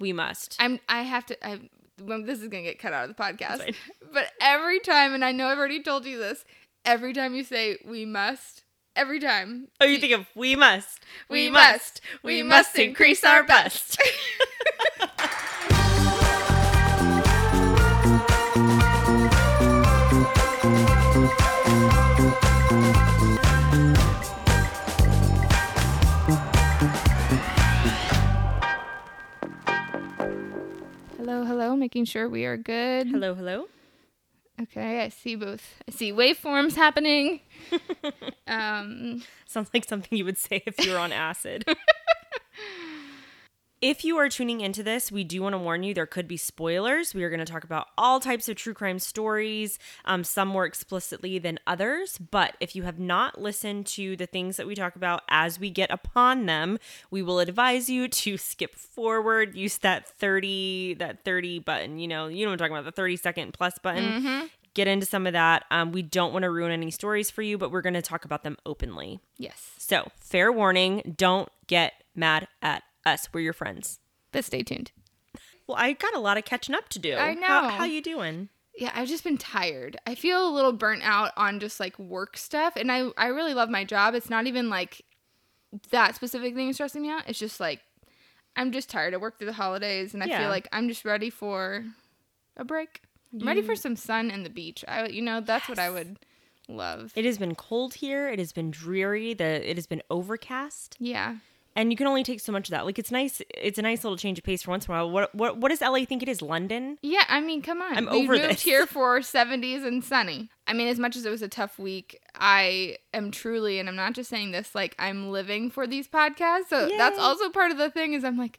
We must. I'm. I have to. I, well, this is gonna get cut out of the podcast. But every time, and I know I've already told you this. Every time you say we must, every time oh, you think of we must. we, must, we must increase our best. hello, hello. Making sure we are good. hello, hello. Okay, I see both. I see waveforms happening. um, Sounds like something you would say if you were on acid. if you are tuning into this, we do want to warn you there could be spoilers. We are going to talk about all types of true crime stories, um, some more explicitly than others. But if you have not listened to the things that we talk about as we get upon them, we will advise you to skip forward. Use that thirty that thirty button. You know, you know what I'm talking about the thirty second plus button. Get into some of that. Um, we don't want to ruin any stories for you, but we're going to talk about them openly. yes, So, fair warning, don't get mad at us. We're your friends. but stay tuned. Well, I got a lot of catching up to do. I How, know. how you doing? Yeah, I've just been tired. I feel a little burnt out on just like work stuff, and I I really love my job. It's not even like that specific thing is stressing me out. It's just like I'm just tired. I work through the holidays, and I Yeah. feel like I'm just ready for a break. I'm ready for mm. some sun and the beach. I you know that's what I would love. It has been cold here. It has been dreary. The it has been overcast, yeah. And you can only take so much of that. Like it's nice. It's a nice little change of pace for once in a while. What what what does LA think it is? London? Yeah, I mean, come on. I'm we over moved this. here for 70s and sunny. I mean, as much as it was a tough week, I am truly, and I'm not just saying this, like I'm living for these podcasts. So that's also part of the thing is I'm like,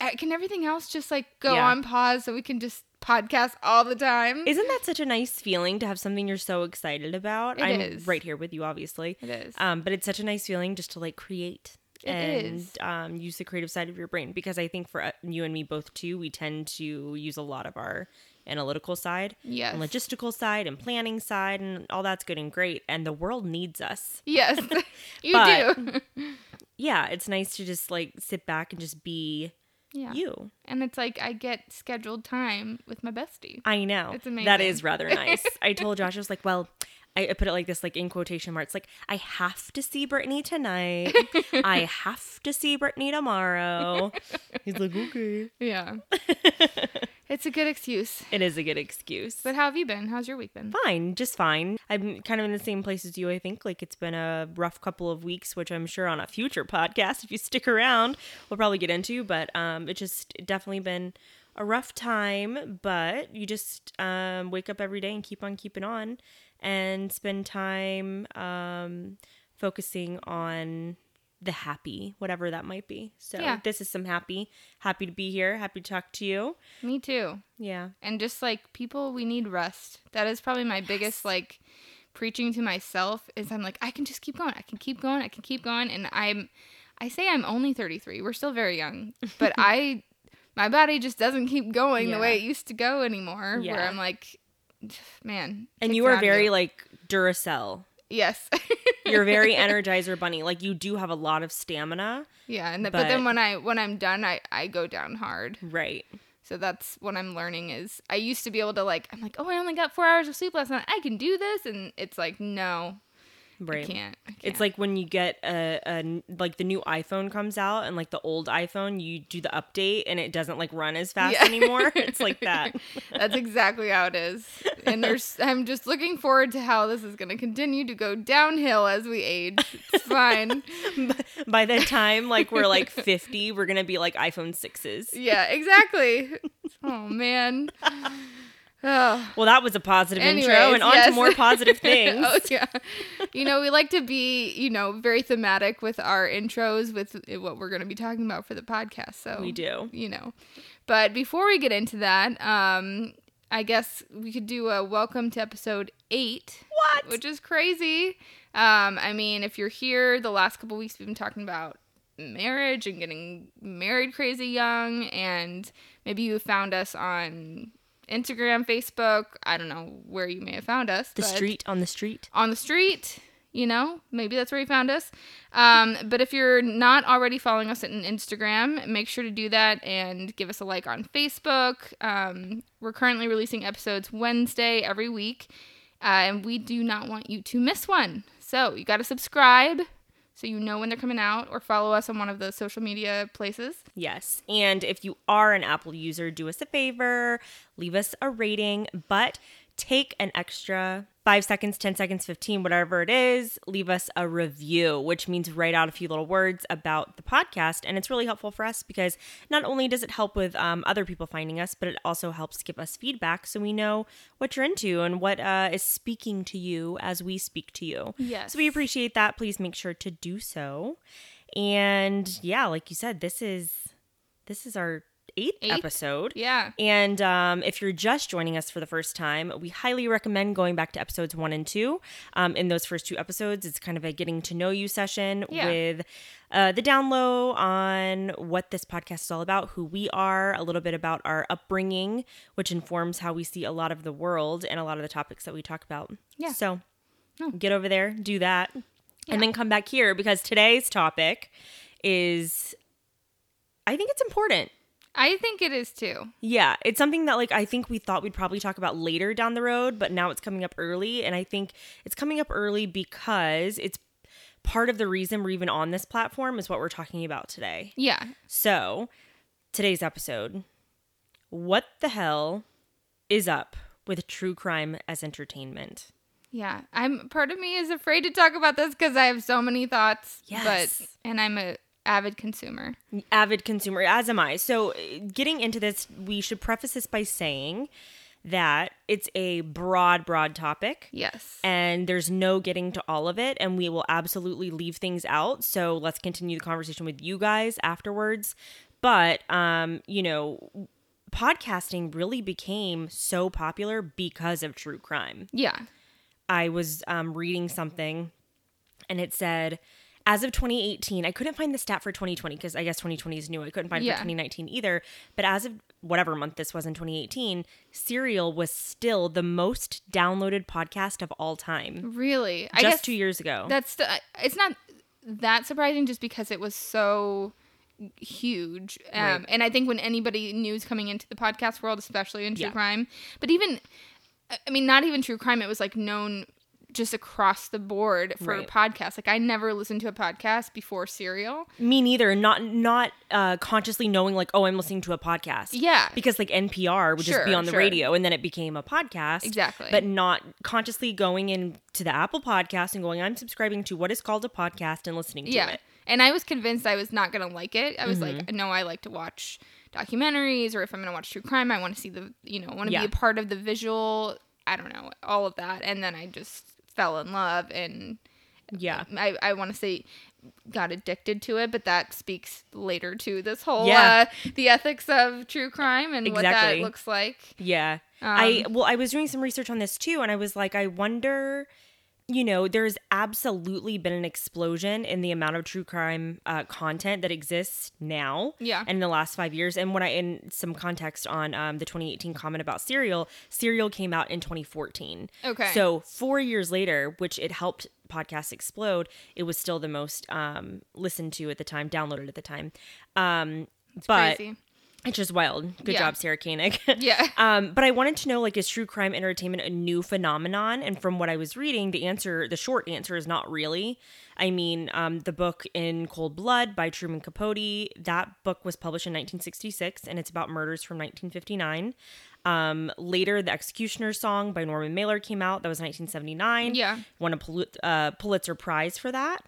eh, can everything else just like go Yeah. on pause so we can just podcast all the time? Isn't that such a nice feeling to have something you're so excited about? It I'm is. right here with you, obviously. it is. Um, but it's such a nice feeling just to like create It and um, use the creative side of your brain because I think for uh, you and me both too, we tend to use a lot of our analytical side, yes. and logistical side, and planning side, and all that's good and great. And the world needs us. yes. you But- do. Yeah, it's nice to just like sit back and just be yeah. you. And it's like I get scheduled time with my bestie. I know. It's amazing. That is rather nice. I told Josh, I was like, well, I I put it like this, like in quotation marks, like, I have to see Brittany tonight. I have to see Brittany tomorrow. He's like, okay. Yeah. it's a good excuse. It is a good excuse. But how have you been? How's your week been? fine, just fine. I'm kind of in the same place as you, I think. Like, it's been a rough couple of weeks, which I'm sure on a future podcast, if you stick around, we'll probably get into. But um, it just definitely been a rough time. But you just um, wake up every day and keep on keeping on and spend time um, focusing on the happy, whatever that might be. So, Yeah. this is some happy. Happy to be here. Happy to talk to you. Me too. Yeah. and just like people we need rest that is probably my biggest like preaching to myself is i'm like i can just keep going i can keep going i can keep going and i'm i say i'm only 33 we're still very young but i my body just doesn't keep going Yeah. the way it used to go anymore where i'm like man And you are very you. like Duracell. yes You're very energizer bunny. Like you do have a lot of stamina. yeah and th- but, then when i when i'm done i i go down hard Right. So that's what I'm learning is I used to be able to like I'm like, oh I only got four hours of sleep last night. I can do this and it's like, no, Right. I can't. I can't. It's like when you get a, a like the new iPhone comes out and like the old iPhone, you do the update and it doesn't like run as fast Yeah. anymore. It's like that. That's exactly how it is. And there's I'm just looking forward to how this is gonna continue to go downhill as we age. It's fine. By the time like we're like 50, we're gonna be like iPhone sixes. Yeah, exactly. Oh man. Oh. Well, that was a positive intro, and on to more positive things. oh yeah. You know, we like to be, you know, very thematic with our intros with what we're going to be talking about for the podcast. So We do. you know. But before we get into that, um I guess we could do a welcome to episode 8, What? which is crazy. Um I mean, if you're here the last couple weeks we've been talking about marriage and getting married crazy young and maybe you found us on Instagram, Facebook, I don't know where you may have found us. The street on the street. On the street. You know, maybe that's where you found us. Um, but if you're not already following us on Instagram, make sure to do that and give us a like on Facebook. Um, we're currently releasing episodes Wednesday every week, uh, and we do not want you to miss one. So you got to subscribe so you know when they're coming out, or follow us on one of the social media places. Yes. And if you are an Apple user, do us a favor, leave us a rating, but take an extra five seconds, 10 seconds, 15, whatever it is, leave us a review, which means write out a few little words about the podcast. And it's really helpful for us because not only does it help with um, other people finding us, but it also helps give us feedback so we know what you're into and what uh, is speaking to you as we speak to you. Yes. So we appreciate that. Please make sure to do so. And yeah, like you said, this is this is our eighth, Eighth? episode. Yeah. And um, if you're just joining us for the first time, we highly recommend going back to episodes one and two. Um, in those first two episodes, it's kind of a getting to know you session Yeah. with uh, the down low on what this podcast is all about, who we are, a little bit about our upbringing, which informs how we see a lot of the world and a lot of the topics that we talk about. Yeah. So Oh. get over there, do that, Yeah. and then come back here because today's topic is, I think it's important. I think it is too. Yeah, it's something that like I think we thought we'd probably talk about later down the road, but now it's coming up early and I think it's coming up early because it's part of the reason we're even on this platform is what we're talking about today. Yeah. So, today's episode, what the hell is up with true crime as entertainment? Yeah. I'm part of me is afraid to talk about this because I have so many thoughts. Yes. But and I'm a avid consumer. avid consumer as am i so uh, getting into this we should preface this by saying that it's a broad broad topic Yes. and there's no getting to all of it and we will absolutely leave things out so let's continue the conversation with you guys afterwards but um you know podcasting really became so popular because of true crime yeah. I was um, reading something and it said, as of 2018, I couldn't find the stat for 2020 because I guess 2020 is new. I couldn't find Yeah. for 2019 either. But as of whatever month this was in 2018, Serial was still the most downloaded podcast of all time. Really. I guess two years ago. that's the, it's not that surprising just because it was so huge. Um, Right. And I think when anybody new is coming into the podcast world, especially in true Yeah. crime, but even, I mean, not even true crime, it was like known just across the board for Right. podcasts. Like I never listened to a podcast before Serial. Me neither. Not not uh, consciously knowing like, oh, I'm listening to a podcast. Yeah. Because like NPR would just be on the sure. radio and then it became a podcast. Exactly. But not consciously going into the Apple podcast and going, I'm subscribing to what is called a podcast and listening to yeah. it. And I was convinced I was not gonna like it. I was Mm-hmm. like, no, I like to watch documentaries, or if I'm gonna watch true crime, I want to see the, you know, want to Yeah. be a part of the visual. I don't know all of that, and then I just fell in love, and Yeah. I I want to say got addicted to it, but that speaks later to this whole Yeah. uh, the ethics of true crime and what that looks like. Yeah. I Um, well, I was doing some research on this too, and I was like, I wonder, you know, there's absolutely been an explosion in the amount of true crime uh, content that exists now. Yeah. And in the last five years, and when I in some context on um, the 2018 comment about Serial, Serial came out in 2014. Okay. So four years later, which it helped podcasts explode, it was still the most um, listened to at the time, downloaded at the time. Um, but Crazy. It's just wild. Good Yeah. job, Sarah Koenig. Yeah. Um, but I wanted to know, like, is true crime entertainment a new phenomenon? And from what I was reading, the answer, the short answer, is not really. I mean, um, the book In Cold Blood by Truman Capote, that book was published in 1966, and it's about murders from 1959. Um, later, The Executioner's Song by Norman Mailer came out. That was 1979. Yeah. Won a Pul- uh, Pulitzer Prize for that.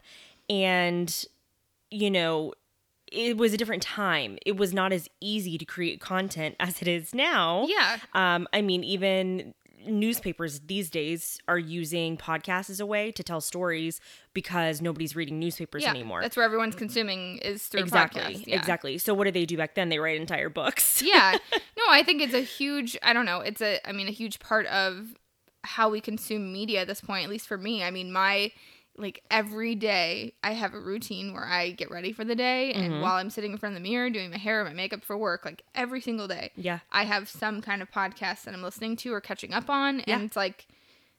And, you know, it was a different time. It was not as easy to create content as it is now. Yeah. Um, I mean, even newspapers these days are using podcasts as a way to tell stories because nobody's reading newspapers Yeah. anymore. That's where everyone's consuming is through exactly. podcasts. Yeah. Exactly. So what did they do back then? They write entire books. yeah no i think it's a huge i don't know it's a i mean a huge part of how we consume media at this point at least for me i mean my like every day i have a routine where i get ready for the day and Mm-hmm. while i'm sitting in front of the mirror doing my hair and my makeup for work like every single day Yeah. i have some kind of podcast that i'm listening to or catching up on Yeah. and it's like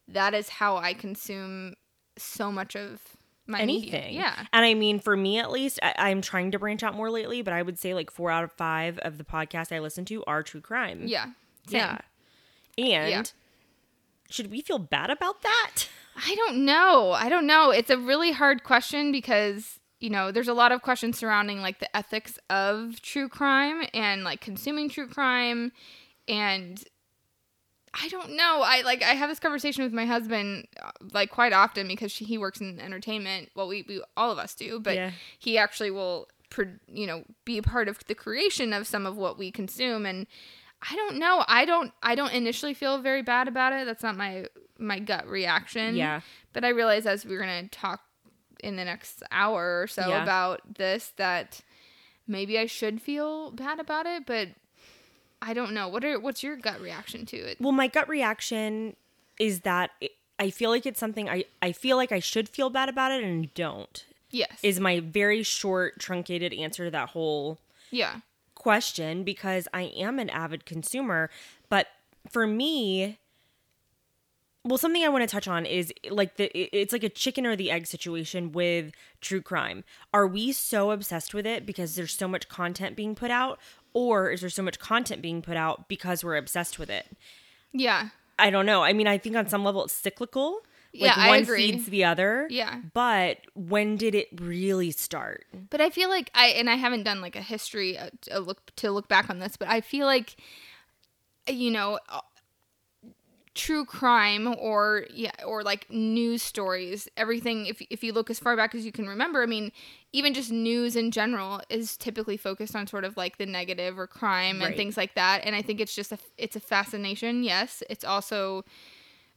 that is how i consume so much of my anything. Media. Yeah. And I mean, for me at least, I, I'm trying to branch out more lately, but I would say like four out of five of the podcasts I listen to are true crime. Yeah. Same. Yeah. And Yeah. should we feel bad about that? I don't know. I don't know. It's a really hard question because, you know, there's a lot of questions surrounding like the ethics of true crime and like consuming true crime and I don't know. I like I have this conversation with my husband uh, like quite often because she, he works in entertainment. Well, we, we all of us do, but Yeah. he actually will you know be a part of the creation of some of what we consume and I don't know. I don't I don't initially feel very bad about it. That's not my my gut reaction. Yeah. But I realized as we're going to talk in the next hour or so Yeah. about this that maybe I should feel bad about it, but I don't know. What are what's your gut reaction to it? Well, my gut reaction is that it, I feel like it's something I, I feel like I should feel bad about it and don't. Yes. Is my very short, truncated answer to that whole yeah. question because I am an avid consumer. But for me, well, something I want to touch on is like the it's like a chicken or the egg situation with true crime. Are we so obsessed with it because there's so much content being put out, or is there so much content being put out because we're obsessed with it? Yeah. I don't know. I mean, I think on some level it's cyclical. Like Yeah, I one agree. feeds the other. Yeah. But when did it really start? But I feel like I and I haven't done like a history a, a look to look back on this, but I feel like you know uh, true crime or yeah or like news stories everything if if you look as far back as you can remember i mean even just news in general is typically focused on sort of like the negative or crime and things like that and i think it's just a it's a fascination yes it's also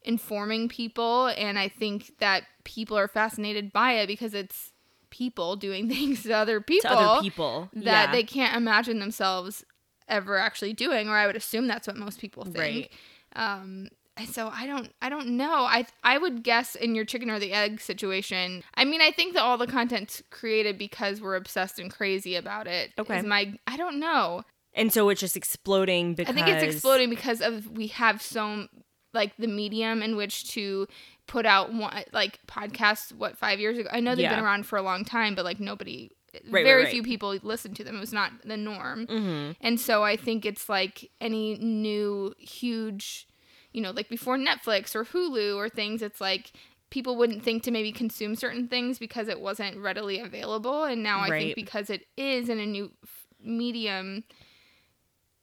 informing people and i think that people are fascinated by it because it's people doing things to other people To other people. that yeah. they can't imagine themselves ever actually doing or i would assume that's what most people think um and so i don't i don't know i i would guess in your chicken or the egg situation i mean i think that all the content's created because we're obsessed and crazy about it Okay. my i don't know and so it's just exploding because I think it's exploding because of we have so like the medium in which to put out one like podcasts. What five years ago? I know they've Yeah. been around for a long time, but like nobody, right, very right. few people listen to them. It was not the norm, hmm and so I think it's like any new huge, you know, like before Netflix or Hulu or things. It's like people wouldn't think to maybe consume certain things because it wasn't readily available, and now I think because it is in a new f- medium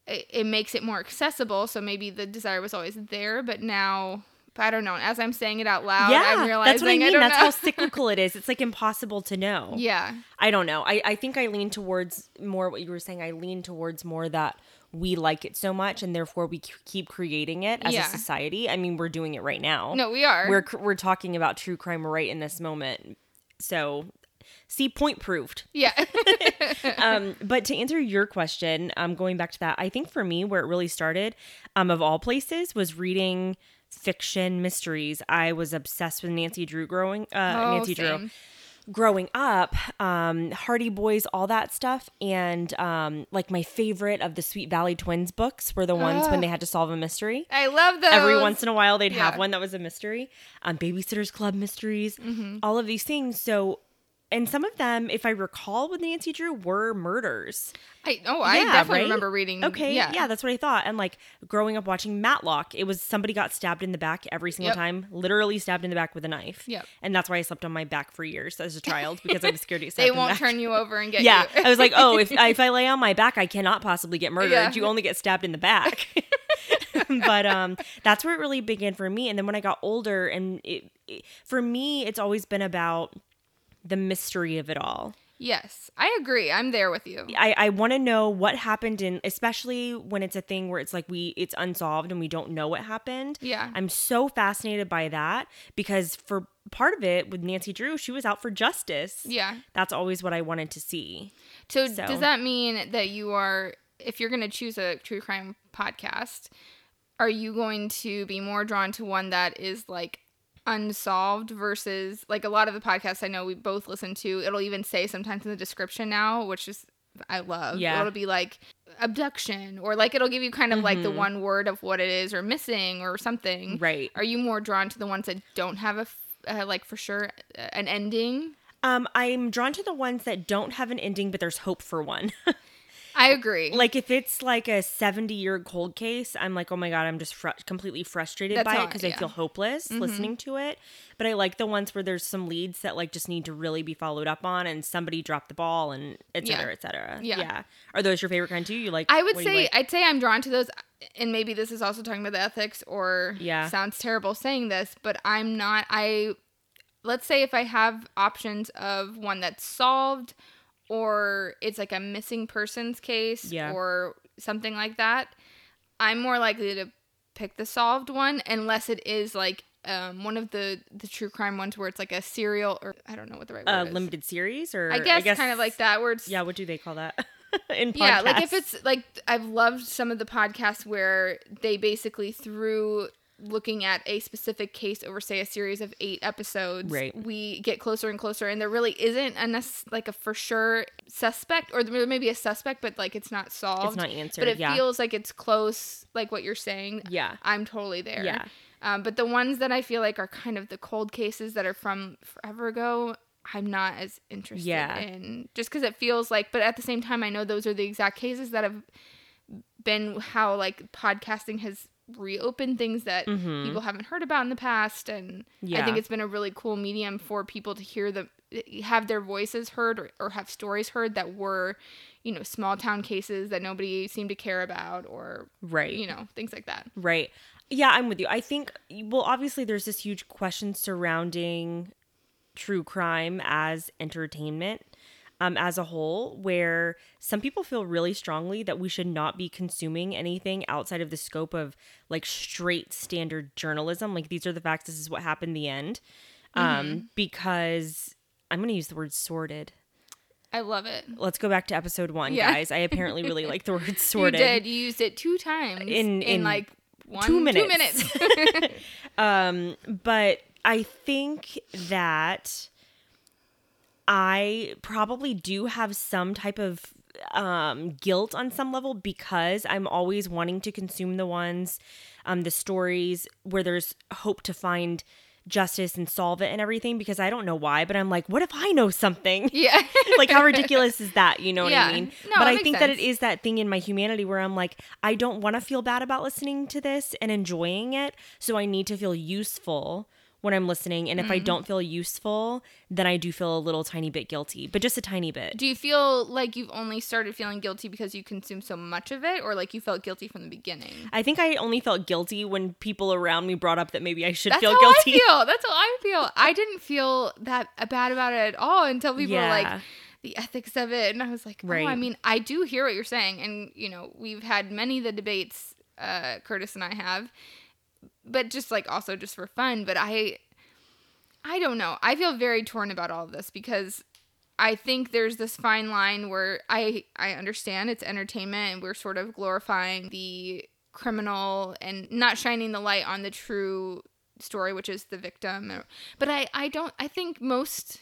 it, it makes it more accessible. So maybe the desire was always there, but now I don't know. As I'm saying it out loud, yeah, I'm realizing that's what I mean. don't that's know. how cyclical it is. It's like impossible to know. yeah, I don't know. I, I think I lean towards more what you were saying. I lean towards more that we like it so much and therefore we c- keep creating it as Yeah. a society. I mean, we're doing it right now. no, we are. We're we're talking about true crime right in this moment. So, see, point proved. yeah, um, but to answer your question, um, going back to that, I think for me, where it really started, um, of all places, was reading fiction mysteries. I was obsessed with Nancy Drew growing, uh, Oh, Nancy Drew same. Growing up, um, Hardy Boys, all that stuff, and um, like my favorite of the Sweet Valley Twins books were the ones when they had to solve a mystery. I love those. Every once in a while, they'd have one that was a mystery. Um, Babysitters Club mysteries, Mm-hmm. all of these things. So, and some of them, if I recall, with Nancy Drew, were murders. I oh, I Yeah, definitely right? remember reading. Okay, yeah, yeah. that's what I thought. And like growing up watching Matlock, it was somebody got stabbed in the back every single Yep. time, literally stabbed in the back with a knife. Yep. And that's why I slept on my back for years as a child because I was scared to get stabbed They the won't back. turn you over and get Yeah. I was like, oh, if if I lay on my back, I cannot possibly get murdered. Yeah. You only get stabbed in the back. but um, that's where it really began for me. And then when I got older, and it, it, for me, it's always been about the mystery of it all. yes, I agree. I'm there with you. I, I want to know what happened in, especially when it's a thing where it's like we it's unsolved and we don't know what happened. Yeah. I'm so fascinated by that because for part of it with Nancy Drew, she was out for justice. Yeah. That's always what I wanted to see. So, So- does that mean that you are, if you're going to choose a true crime podcast, are you going to be more drawn to one that is like unsolved versus like a lot of the podcasts I know we both listen to, it'll even say sometimes in the description now, which is I love. Yeah. It'll be like abduction or like it'll give you kind of like the Mhm. one word of what it is or missing or something. Right. Are you more drawn to the ones that don't have a uh, like for sure an ending. Um, I'm drawn to the ones that don't have an ending, but there's hope for one. I agree. like if it's like a 70 year cold case, I'm like, oh my god, I'm just fr- completely frustrated That's by how- it because I feel hopeless mm-hmm. listening to it. But I like the ones where there's some leads that like just need to really be followed up on, and somebody dropped the ball, and et Yeah. et cetera. Yeah. Are those your favorite kind too? You like? I would what do you say like? I'd say I'm drawn to those and maybe this is also talking about the ethics or Yeah. sounds terrible saying this, but I'm not I let's say if I have options of one that's solved or it's like a missing persons case Yeah. or something like that, I'm more likely to pick the solved one unless it is like um, one of the the true crime ones where it's like a serial or I don't know what the right word uh, is. limited series, or I guess, kind of like that where it's Yeah, what do they call that? In yeah like if it's like i've loved some of the podcasts where they basically through looking at a specific case over say a series of eight episodes Right. we get closer and closer and there really isn't a nec- like a for sure suspect or there may be a suspect but like it's not solved it's not answered. but it yeah. feels like it's close like what you're saying yeah. i'm totally there Yeah. um, but the ones that i feel like are kind of the cold cases that are from forever ago i'm not as interested Yeah. in just because it feels like but at the same time i know those are the exact cases that have been how like podcasting has reopened things that Mhm. people haven't heard about in the past and i think it's been a really cool medium for people to hear the have their voices heard or, or have stories heard that were you know small town cases that nobody seemed to care about or Right. you know things like that Right. Yeah, I'm with you. I think, well, obviously, there's this huge question surrounding true crime as entertainment um, as a whole, where some people feel really strongly that we should not be consuming anything outside of the scope of like straight standard journalism. Like, these are the facts, this is what happened, the end. Um, because I'm going to use the word sorted. i love it Let's go back to episode one, Yeah. guys. I apparently really like the word sorted. You did. You used it two times In- in, in like one, two minutes. Two minutes. Um, but I think that I probably do have some type of um guilt on some level because I'm always wanting to consume the ones um the stories where there's hope to find justice and solve it and everything because I don't know why but I'm like what if I know something yeah. like how ridiculous is that you know what Yeah. i mean No, but i think that it is that thing in my humanity where i'm like i don't want to feel bad about listening to this and enjoying it so i need to feel useful when i'm listening and if i Mm-hmm. don't feel useful then i do feel a little tiny bit guilty but just a tiny bit Do you feel like you've only started feeling guilty because you consumed so much of it, or like you felt guilty from the beginning? i think i only felt guilty when people around me brought up that maybe i should That's feel how guilty I feel. That's how I feel. I didn't feel that bad about it at all until people were like the ethics of it, and I was like, oh, I mean, I do hear what you're saying, and you know, we've had many of the debates, uh, Curtis and I have, but just like also just for fun. But I, I don't know. I feel very torn about all of this because I think there's this fine line where I I understand it's entertainment and we're sort of glorifying the criminal and not shining the light on the true story which is the victim but I I don't I think most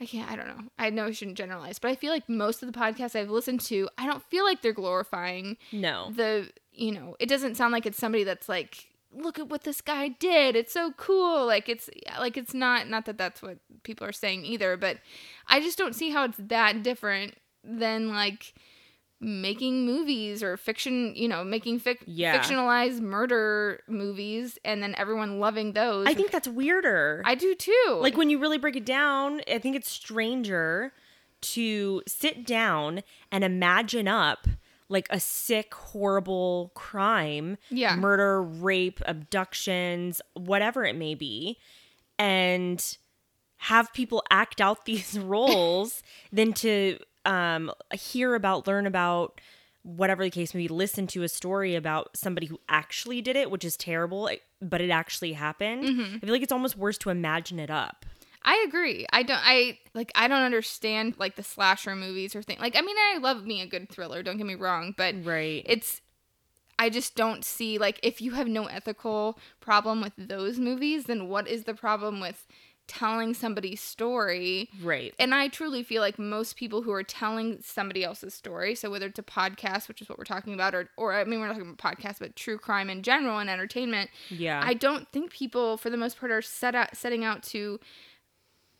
I can't I don't know I know I shouldn't generalize but I feel like most of the podcasts I've listened to I don't feel like they're glorifying no the you know it doesn't sound like it's somebody that's like look at what this guy did. It's so cool. Like it's like it's not not that that's what people are saying either but i just don't see how it's that different than like making movies or fiction you know making fic- Yeah. fictionalized murder movies and then everyone loving those. I think that's weirder. I do too. Like when you really break it down i think it's stranger to sit down and imagine up like a sick horrible crime Yeah. murder rape abductions whatever it may be and have people act out these roles than to um hear about learn about whatever the case may be listen to a story about somebody who actually did it which is terrible but it actually happened Mm-hmm. i feel like it's almost worse to imagine it up I agree. I don't. I like. I don't understand like the slasher movies or thing. Like, I mean, I love me a good thriller. Don't get me wrong, but right it's I just don't see like if you have no ethical problem with those movies, then what is the problem with telling somebody's story. Right. And I truly feel like most people who are telling somebody else's story, so whether it's a podcast, which is what we're talking about, or, or I mean, we're not talking about podcasts, but true crime in general and entertainment, Yeah. I don't think people, for the most part, are set out setting out to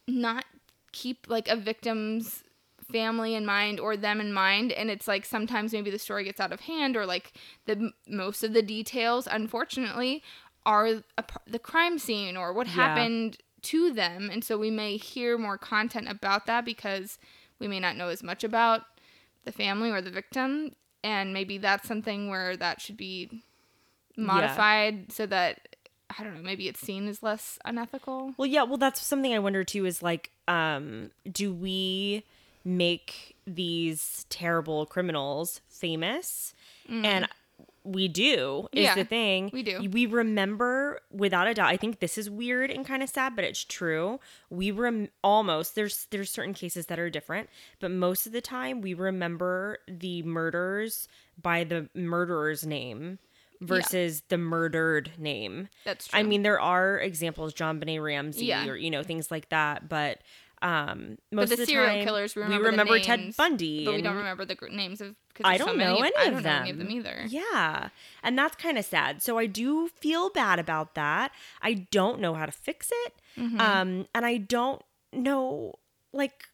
not keep like a victim's family in mind or them in mind and it's like sometimes maybe the story gets out of hand or like the most of the details unfortunately are a, the crime scene or what Yeah. happened to them and so we may hear more content about that because we may not know as much about the family or the victim and maybe that's something where that should be modified so that I don't know, maybe it's seen as less unethical. Well, yeah, well that's something I wonder too is like um do we make these terrible criminals famous? And we do is Mm. Yeah, the thing. we do. We remember without a doubt. I think this is weird and kind of sad, but it's true. We rem- almost there's there's certain cases that are different, but most of the time we remember the murders by the murderer's name versus the murdered name. That's true. I mean, there are examples, JonBenét Ramsey, Yeah. or you know things like that, but um, but most the, of the serial time, killers, we we remember, remember Ted Bundy, but we don't remember the gr- names of. I don't so know many, any I of don't them. know any of them either. Yeah, and that's kind of sad. So I do feel bad about that. I don't know how to fix it, Mm-hmm. um, and I don't know like.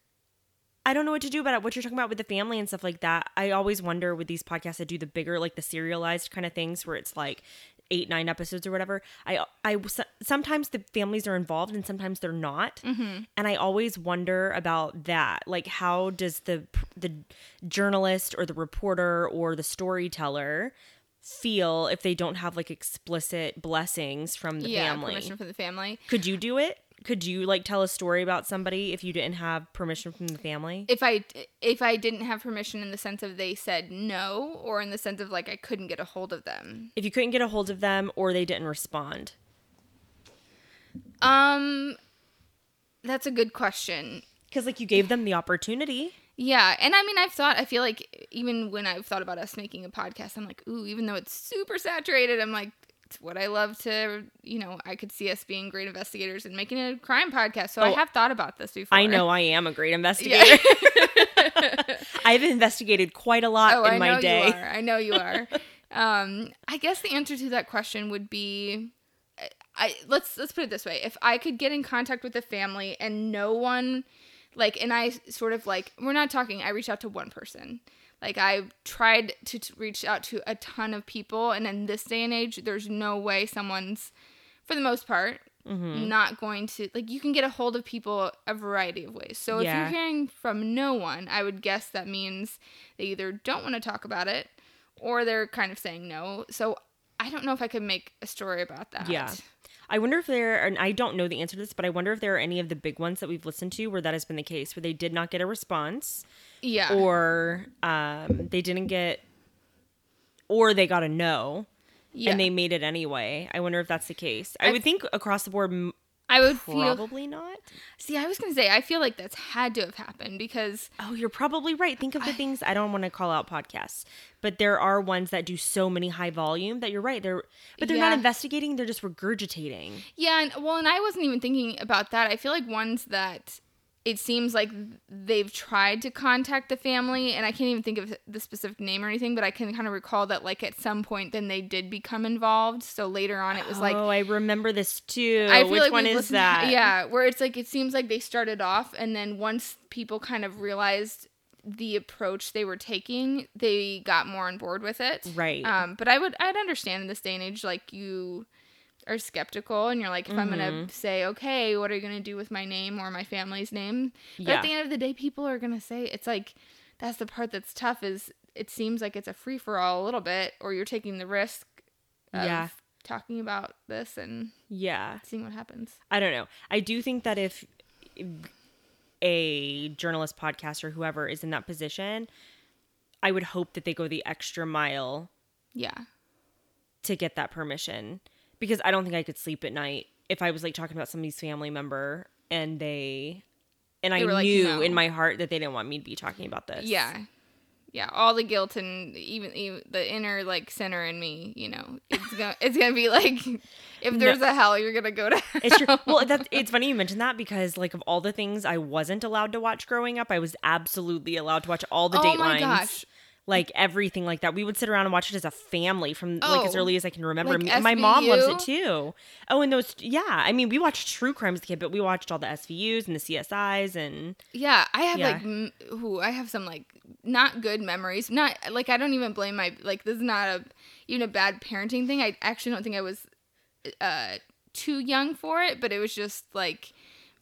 I don't know what to do about it. What you're talking about with the family and stuff like that. I always wonder with these podcasts that do the bigger, like the serialized kind of things, where it's like eight, nine episodes or whatever. I, I sometimes the families are involved and sometimes they're not, Mm-hmm. and I always wonder about that. Like, how does the the journalist or the reporter or the storyteller feel if they don't have like explicit blessings from the yeah, family? permission from the family. Could you do it? Could you like tell a story about somebody if you didn't have permission from the family? If I if I didn't have permission in the sense of they said no, or in the sense of like I couldn't get a hold of them. If you couldn't get a hold of them or they didn't respond? Um, that's a good question. Because like you gave them the opportunity. Yeah, and I mean, I've thought. I feel like even when I've thought about us making a podcast, I'm like, ooh, even though it's super saturated, I'm like, it's what I love to. You know, I could see us being great investigators and making a crime podcast. So I Oh, have thought about this before. I know I am a great Yeah. investigator. I've investigated quite a lot oh, in I my know day. you are. I know you are. um, I guess the answer to that question would be. I- I let's let's put it this way: if I could get in contact with the family and no one, like, and I sort of like, we're not talking. I reached out to one person. Like I tried to t- reach out to a ton of people, and in this day and age, there's no way someone's, for the most part, Mm-hmm. not going to like. You can get a hold of people a variety of ways. So if you're hearing from no one, I would guess that means they either don't want to talk about it, or they're kind of saying no. So I don't know if I could make a story about that. Yeah. I wonder if there, and I don't know the answer to this, but I wonder if there are any of the big ones that we've listened to where that has been the case, where they did not get a response, Yeah. or um, they didn't get, or they got a no, yeah. and they made it anyway. I wonder if that's the case. I, I- would think across the board, I would feel. probably not. See, I was gonna say I feel like that's had to have happened because Oh, you're probably right. Think of the things I don't want to call out podcasts, but there are ones that do so many high volume that you're right. They're but they're not investigating. They're just regurgitating. Yeah, and well, and I wasn't even thinking about that. I feel like ones that it seems like they've tried to contact the family, and I can't even think of the specific name or anything, but I can kind of recall that, like, at some point, then they did become involved. So later on, it was like, oh, I remember this too. I feel Which like one is that? Yeah, where it's like it seems like they started off, and then once people kind of realized the approach they were taking, they got more on board with it. Right. Um, but I would I'd understand in this day and age, like you are skeptical, and you're like, if I'm Mm-hmm. gonna say, okay, what are you gonna do with my name or my family's name? But Yeah. at the end of the day, people are gonna say it's like that's the part that's tough. Is it seems like it's a free for all a little bit, or you're taking the risk. Of Yeah. Talking about this and Yeah. seeing what happens. I don't know. I do think that if a journalist, podcast, or whoever is in that position, I would hope that they go the extra mile Yeah. to get that permission because I don't think I could sleep at night if I was like talking about somebody's family member and they and I They were like, knew "No." in my heart that they didn't want me to be talking about this. Yeah. yeah, all the guilt and even, even the inner like center in me, you know, it's gonna it's gonna be like if there's a hell, you're gonna go to. Hell. It's true. Well, that's it's funny you mentioned that because like of all the things I wasn't allowed to watch growing up, I was absolutely allowed to watch all the Oh Datelines. my gosh. Like everything like that. We would sit around and watch it as a family from like as Oh, early as I can remember. like my mom loves it too. Oh, and those yeah. I mean, we watched true crime as a kid, but we watched all the SVUs and the CSIs and Yeah, I have Yeah. like, m- ooh, I have some like not good memories. Not like I don't even blame my like this is not a even a bad parenting thing. I actually don't think I was uh too young for it, but it was just like,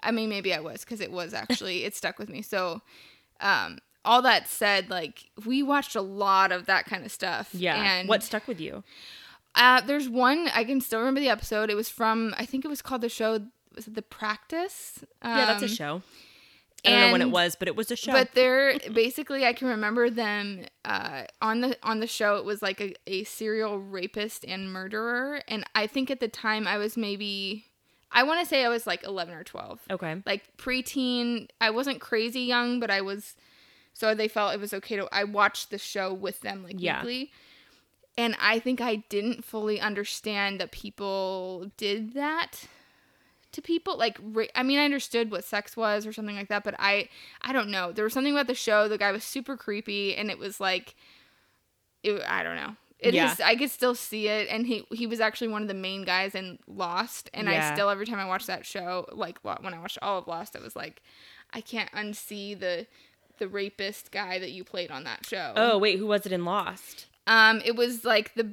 I mean, maybe I was because it was actually it stuck with me. So, um, all that said, like we watched a lot of that kind of stuff. yeah. and what stuck with you? uh, there's one I can still remember the episode. It was from I think it was called the show. Was it the Practice? yeah, that's a Um, show. I don't know when it was, but it was a show. but they're basically I can remember them uh, on the on the show. It was like a, a serial rapist and murderer, and I think at the time I was maybe I want to say I was like eleven or twelve, okay. like preteen. I wasn't crazy young, but I was. So they felt it was okay to. I watched the show with them like Yeah. weekly, and I think I didn't fully understand that people did that to people like ra- i mean i understood what sex was or something like that but i i don't know there was something about the show the guy was super creepy and it was like it, i don't know it is. Yeah. i could still see it and he he was actually one of the main guys in lost and Yeah. i still every time i watch that show like when i watched all of lost it was like i can't unsee the the rapist guy that you played on that show Oh wait, who was it in Lost? um it was like the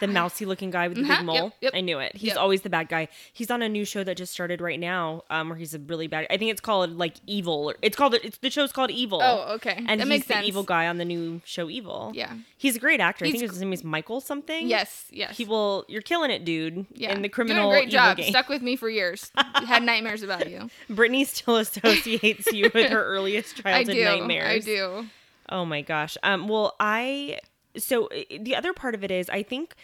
The mousy looking guy with the Uh-huh, big mole. yep, I knew it. He's yep. always the bad guy. He's on a new show that just started right now, um, where he's a really bad. I think it's called like Evil. Or, it's called. It's the show's called Evil. oh okay and that he's makes the sense evil guy on the new show Evil. yeah he's a great actor. I think his name is Michael something. yes yes he will. You're killing it, dude. Yeah, in the criminal Doing a great job. game. Stuck with me for years. Had nightmares about you. Brittany still associates you with her earliest I childhood do. nightmares. I do. Oh my gosh. Um well, I so the other part of it is I think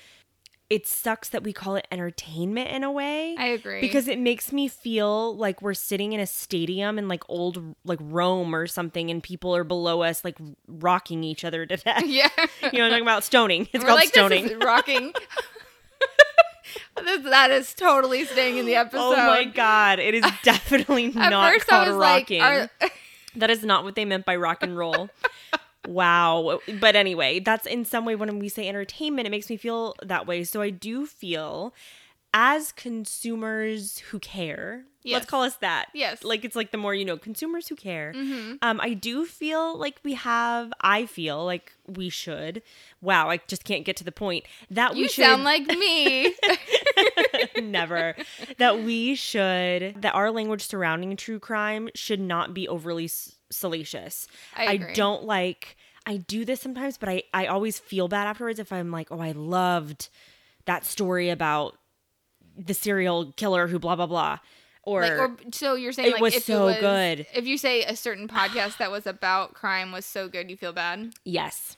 it sucks that we call it entertainment in a way. I agree. Because it makes me feel like we're sitting in a stadium in like old like Rome or something and people are below us like rocking each other to death. yeah, You know, I'm talking about stoning. It's We're called like stoning. rocking. This- that is totally staying in the episode. Oh my god, it is definitely At not first, called I was rocking. like, are, That is not what they meant by rock and roll. Wow. But anyway, that's in some way when we say entertainment, it makes me feel that way. So I do feel as consumers who care, Yes. let's call us that. Yes. Like it's like the more you know, consumers who care. Mhm. Um, I do feel like we have, I feel like we should. Wow, I just can't get to the point. That we you should sound like me. never that we should that our language surrounding true crime should not be overly s- salacious I agree. don't like i do this sometimes but i i always feel bad afterwards if i'm like oh i loved that story about the serial killer who blah blah blah or, Like, or so you're saying It like was if so it was, good. If you say a certain podcast that was about crime was so good, you feel bad. yes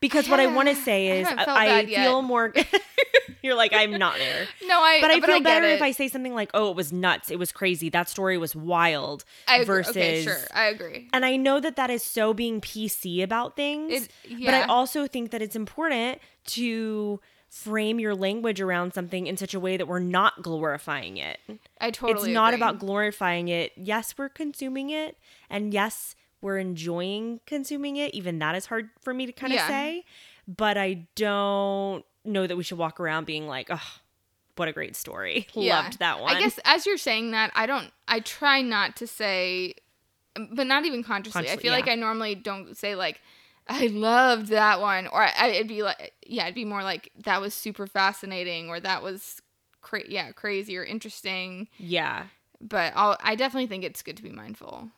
because what i want to say is i, I feel more you're like i'm not there No, I. but I feel get better if I say something like, "Oh, it was nuts. It was crazy. That story was wild." I agree. versus okay, sure, I agree. And I know that that is so being PC about things, It- but I also think that it's important to frame your language around something in such a way that we're not glorifying it. I totally. it's not agree. about glorifying it. Yes, we're consuming it, and yes, we're enjoying consuming it. Even that is hard for me to kind of Yeah. say, but I don't know that we should walk around being like, "Oh, what a great story. Yeah. Loved that one." I guess as you're saying that, I don't. I try not to say, um, but not even consciously. I Consciously, feel like. I normally don't say like, "I loved that one," or I, it'd be like, yeah, it'd be more like that was super fascinating, or that was, cra- yeah, crazy or interesting. yeah. But I'll, I definitely think it's good to be mindful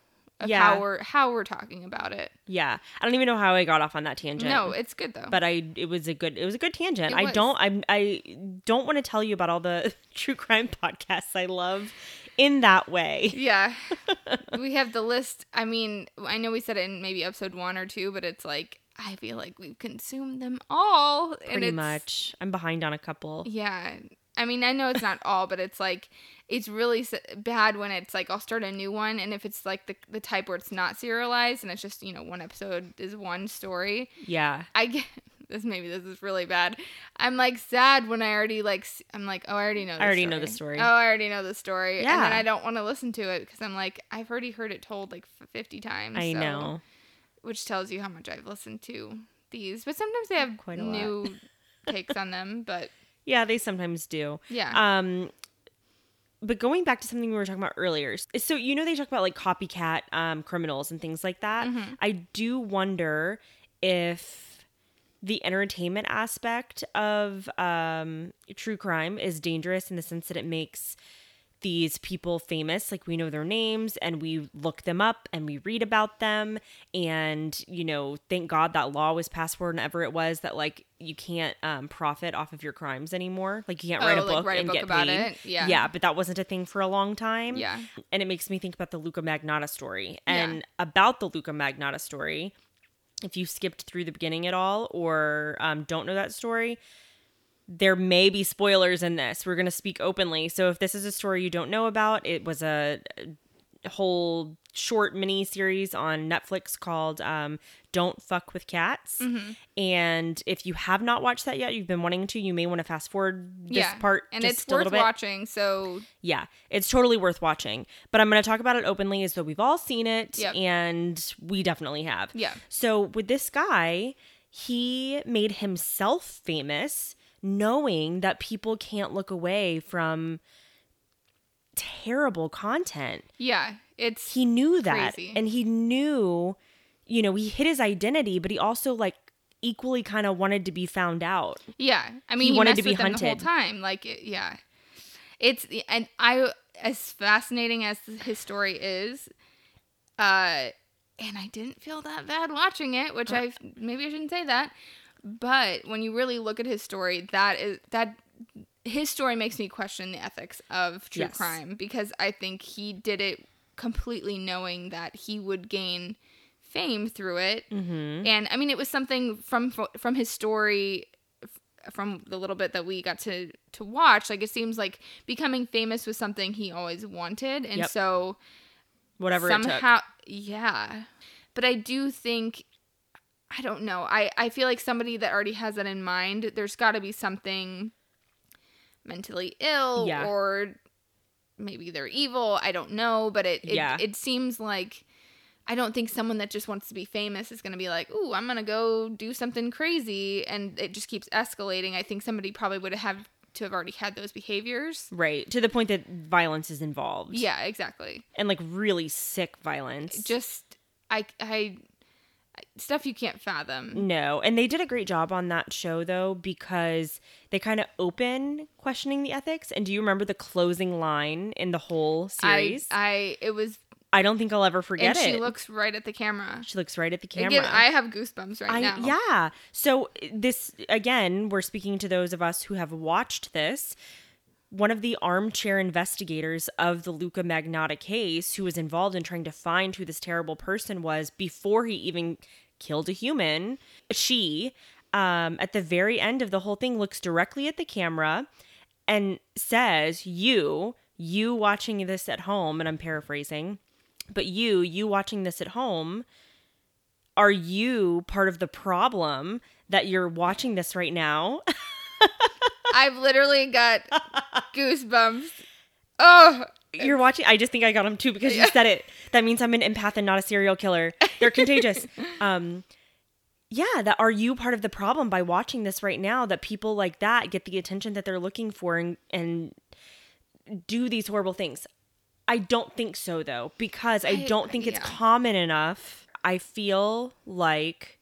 of Yeah. how we're how we're talking about it. Yeah. I don't even know how I got off on that tangent. No, it's good though. but I it was a good it was a good tangent. It I was. don't I I don't want to tell you about all the true crime podcasts I love in that way. Yeah. we have the list. I mean, I know we said it in maybe episode one or two, but it's like I feel like we've consumed them all. Pretty much. I'm behind on a couple. Yeah. I mean, I know it's not all, but it's like it's really bad when it's like I'll start a new one, and if it's like the the type where it's not serialized and it's just you know one episode is one story, Yeah. I get this. Maybe this is really bad. I'm like sad when I already like I'm like oh I already know. I already know the story. Oh, I already know the story. Yeah, and then I don't want to listen to it because I'm like I've already heard it told like 50 times. I so- know. which tells you how much I've listened to these. But sometimes they have Quite a lot. new takes on them. But Yeah, they sometimes do. yeah, Um, but going back to something we were talking about earlier, so you know they talk about like copycat um, criminals and things like that. Mm-hmm. I do wonder if the entertainment aspect of um, true crime is dangerous in the sense that it makes these people famous like we know their names and we look them up and we read about them and you know thank god that law was passed whenever it was that like you can't um, profit off of your crimes anymore like you can't write Oh, a like, book write a and book get about paid it. Yeah. yeah but that wasn't a thing for a long time Yeah. and it makes me think about the luca magnotta story Yeah. and about the luca magnotta story if you skipped through the beginning at all or um, don't know that story there may be spoilers in this. We're going to speak openly. So if this is a story you don't know about, it was a, whole short mini series on Netflix called um, "Don't Fuck with Cats." Mm-hmm. And if you have not watched that yet, you've been wanting to, you may want to fast forward this yeah. part and just it's worth watching. So Yeah, it's totally worth watching. But I'm going to talk about it openly as though we've all seen it, Yep. and we definitely have. Yeah. So with this guy, he made himself famous knowing that people can't look away from terrible content. yeah, it's He knew that. Crazy. And he knew, you know, he hid his identity, but he also like equally kind of wanted to be found out. yeah. I mean, He he, wanted to be hunted the whole time. Like, it, yeah, it's and I as fascinating as his story is, uh, and I didn't feel that bad watching it, which I maybe I shouldn't say that, but when you really look at his story, that is that his story makes me question the ethics of true Yes. crime because I think he did it completely knowing that he would gain fame through it. Mm-hmm. And I mean, it was something from from his story, from the little bit that we got to to watch. Like it seems like becoming famous was something he always wanted, and Yep. so Whatever somehow, yeah. But I do think. I don't know. I, I feel like somebody that already has that in mind, there's got to be something mentally ill Yeah. or maybe they're evil. I don't know, but it it, Yeah. it seems like I don't think someone that just wants to be famous is going to be like, "Ooh, I'm going to go do something crazy," and it just keeps escalating. I think somebody probably would have to have already had those behaviors. Right. To the point that violence is involved. Yeah, exactly. And like really sick violence. Just I I stuff you can't fathom. No, and they did a great job on that show though because they kind of open questioning the ethics. And do you remember the closing line in the whole series? I I it was I, don't think I'll ever forget and she it. looks right at the camera. she looks right at the camera. give- I have goosebumps right I- now. yeah. So this again, we're speaking to those of us who have watched this. One of the armchair investigators of the Luca Magnotta case, who was involved in trying to find who this terrible person was before he even killed a human, she, um, at the very end of the whole thing, looks directly at the camera and says, "You, you watching this at home," and I'm paraphrasing, but you, you watching this at home are you part of the problem that you're watching this right now? I've literally got goosebumps. Oh, you're watching. I just think I got them too because you said it. That means I'm an empath and not a serial killer. They're contagious. Um, yeah, that are you part of the problem by watching this right now? That people like that get the attention that they're looking for and and do these horrible things. I don't think so though because I, I- don't think it's yeah. common enough. I feel like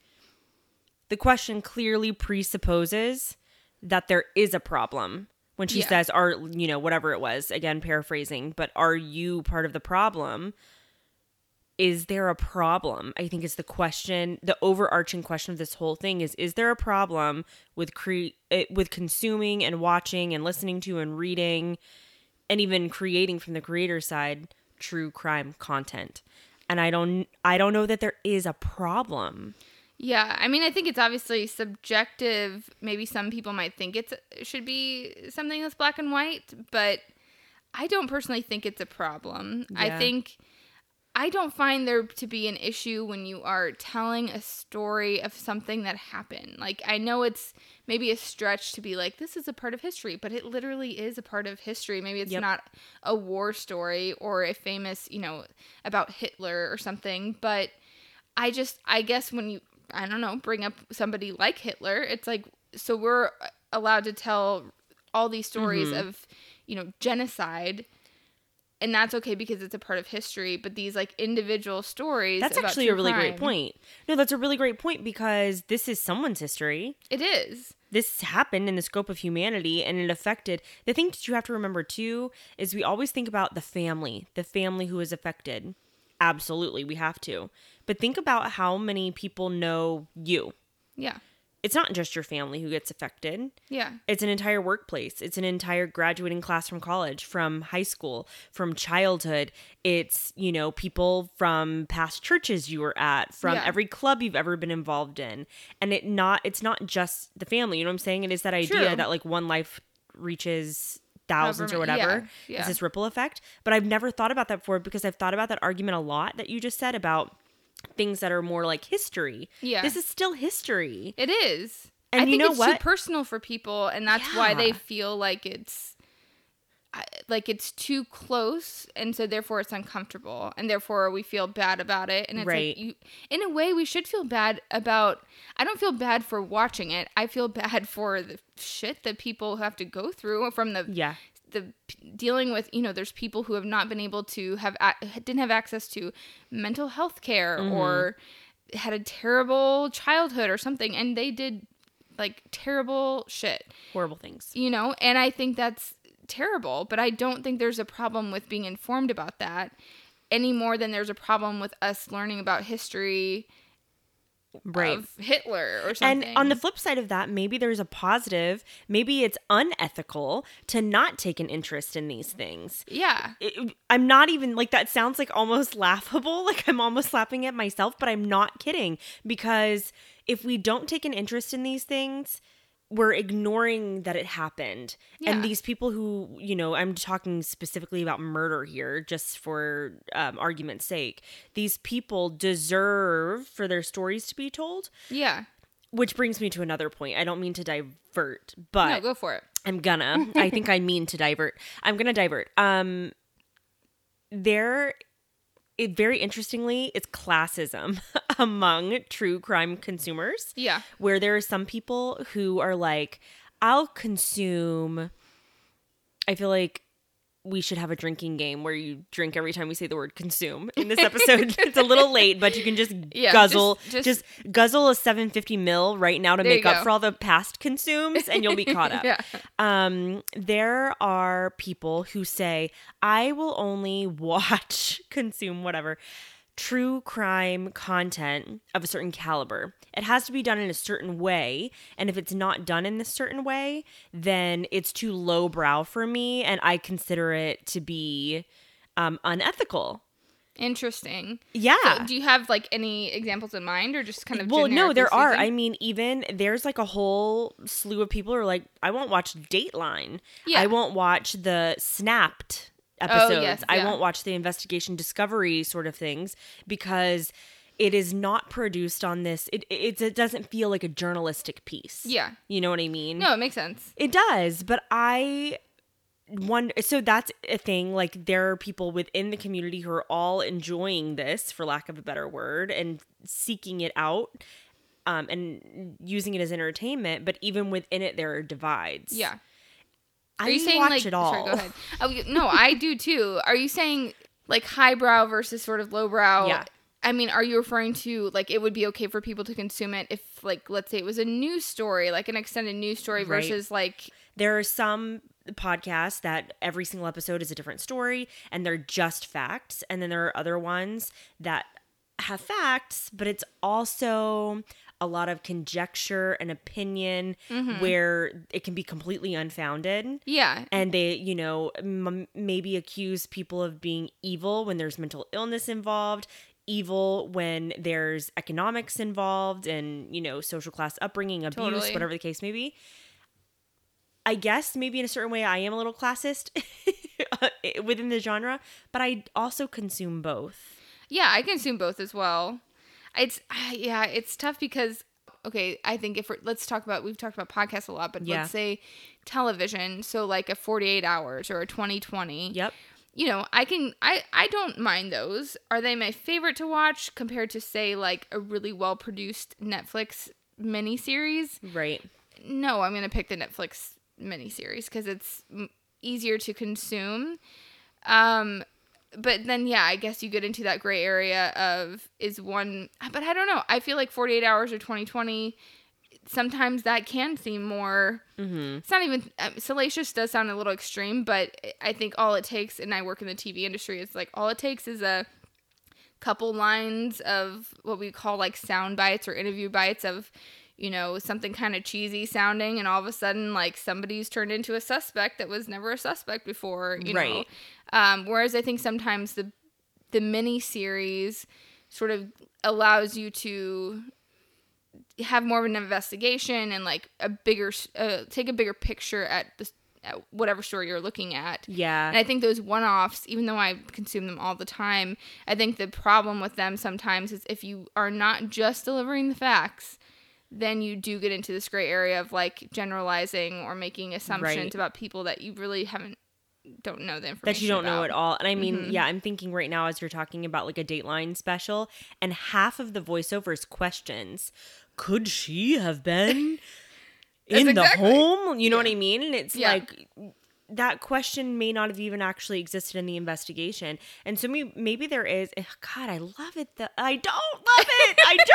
the question clearly presupposes that there is a problem when she Yeah. says are you know whatever it was again paraphrasing but are you part of the problem? Is there a problem? I think is the question the overarching question of this whole thing is is there a problem with cre- eh, with consuming and watching and listening to and reading and even creating from the creator side true crime content? And i don't i don't know that there is a problem yeah. I mean, I think it's obviously subjective. Maybe some people might think it's, it should be something that's black and white, but I don't personally think it's a problem. I think I don't find there to be an issue when you are telling a story of something that happened. Like I know it's maybe a stretch to be like this is a part of history, but it literally is a part of history. Maybe it's Yep. not a war story or a famous, you know, about Hitler or something, but I just I guess when you I don't know, bring up somebody like Hitler, it's like so we're allowed to tell all these stories Mhm. of, you know, genocide and that's okay because it's a part of history, but these like individual stories That's actually a really great point. No, that's a really great point because this is someone's history. It is. This happened in the scope of humanity and it affected. The thing that you have to remember too is we always think about the family, the family who is affected. Absolutely, we have to. But think about how many people know you. Yeah. It's not just your family who gets affected. Yeah. It's an entire workplace. It's an entire graduating class from college, from high school, from childhood. It's, you know, people from past churches you were at, from Yeah. every club you've ever been involved in. And it not it's not just the family. You know what I'm saying? It is that idea True. that like one life reaches thousands or whatever. yeah, yeah. It's this ripple effect. But I've never thought about that before because I've thought about that argument a lot that you just said about things that are more like history. Yeah. This is still history. It is. And I you think know it's what? too personal for people, and that's why they feel like it's like it's too close, and so therefore it's uncomfortable, and therefore we feel bad about it. And it's Right. like you, in a way, we should feel bad about. I don't feel bad for watching it. I feel bad for the shit that people have to go through from the Yeah. The p- dealing with you know there's people who have not been able to have didn't have access to mental health care Mm-hmm. or had a terrible childhood or something and they did like terrible shit Horrible things. you know and i think that's terrible but i don't think there's a problem with being informed about that any more than there's a problem with us learning about history Right. of hitler or something And on the flip side of that, maybe there's a positive. Maybe it's unethical to not take an interest in these things. yeah It- I'm not even like that sounds like almost laughable. Like I'm almost laughing at myself, but I'm not kidding because if we don't take an interest in these things, we're ignoring that it happened. Yeah. And these people who, you know, I'm talking specifically about murder here, just for um, argument's sake. These people deserve for their stories to be told. yeah Which brings me to another point. I don't mean to divert, but no go for it I'm gonna. I think I mean to divert. I'm gonna divert. Um there it very interestingly, it's classism among true crime consumers. yeah Where there are some people who are like, I'll consume I feel like we should have a drinking game where you drink every time we say the word consume in this episode. it's a little late, but you can just Yeah, guzzle just- just, just- guzzle a 750 mil right now to make up go. for all the past consumes and you'll be caught up. yeah Um there are people who say I will only watch consume whatever true crime content of a certain caliber. It has to be done in a certain way, and if it's not done in this certain way, then it's too lowbrow for me and I consider it to be um unethical. Interesting. Yeah. So do you have like any examples in mind or just kind of well, no, there are. I mean, even there's like a whole slew of people who are like, I won't watch Dateline. Yeah. I won't watch the Snapped episodes. Oh, yes, I won't watch the investigation discovery sort of things because it is not produced on this. It, it, it doesn't feel like a journalistic piece. Yeah. You know what I mean? No, it makes sense. It does, but I one so that's a thing like there are people within the community who are all enjoying this for lack of a better word and seeking it out um and using it as entertainment but even within it there are divides Yeah. I Are you saying watch like it all Sorry, go ahead. Oh, no, I do too. Are you saying like highbrow versus sort of lowbrow? Yeah. I mean, are you referring to like it would be okay for people to consume it if like let's say it was a news story, like an extended news story Right. versus like there are some podcasts that every single episode is a different story and they're just facts and then there are other ones that have facts but it's also a lot of conjecture and opinion Mm-hmm. where it can be completely unfounded yeah. and they you know m- maybe accuse people of being evil when there's mental illness involved evil when there's economics involved and you know social class upbringing abuse Totally. whatever the case may be i guess maybe in a certain way i am a little classist within the genre, but I also consume both. Yeah, I consume both as well. It's yeah, it's tough because okay, I think if we're, let's talk about we've talked about podcasts a lot, but Yeah. let's say television, so like a 48 hours or a 2020. Yep. You know, I can I I don't mind those. Are they my favorite to watch compared to say like a really well produced Netflix miniseries? Right. No, I'm going to pick the Netflix miniseries because it's m- easier to consume. Um, but then, yeah, I guess you get into that gray area of is one, but I don't know. I feel like 48 hours or 2020, sometimes that can seem more. Mm-hmm. It's not even um, salacious. Does sound a little extreme, but I think all it takes, and I work in the TV industry, is like all it takes is a couple lines of what we call like sound bites or interview bites of you know something kind of cheesy sounding and all of a sudden like somebody's turned into a suspect that was never a suspect before you know Right. um, whereas i think sometimes the the mini series sort of allows you to have more of an investigation and like a bigger uh, take a bigger picture at the at whatever story you're looking at Yeah. and I think those one offs, even though I consume them all the time, I think the problem with them sometimes is if you are not just delivering the facts, then you do get into this gray area of like generalizing or making assumptions Right. about people that you really haven't don't know the information that you don't know at all. And I mean, Mhm. yeah, I'm thinking right now as you're talking about like a Dateline special, and half of the voiceovers questions, could she have been in That's the exactly- home? You know what I mean? And it's Yeah. like that question may not have even actually existed in the investigation. And so maybe, maybe there is. eh, God, I love it. The, I don't love it. I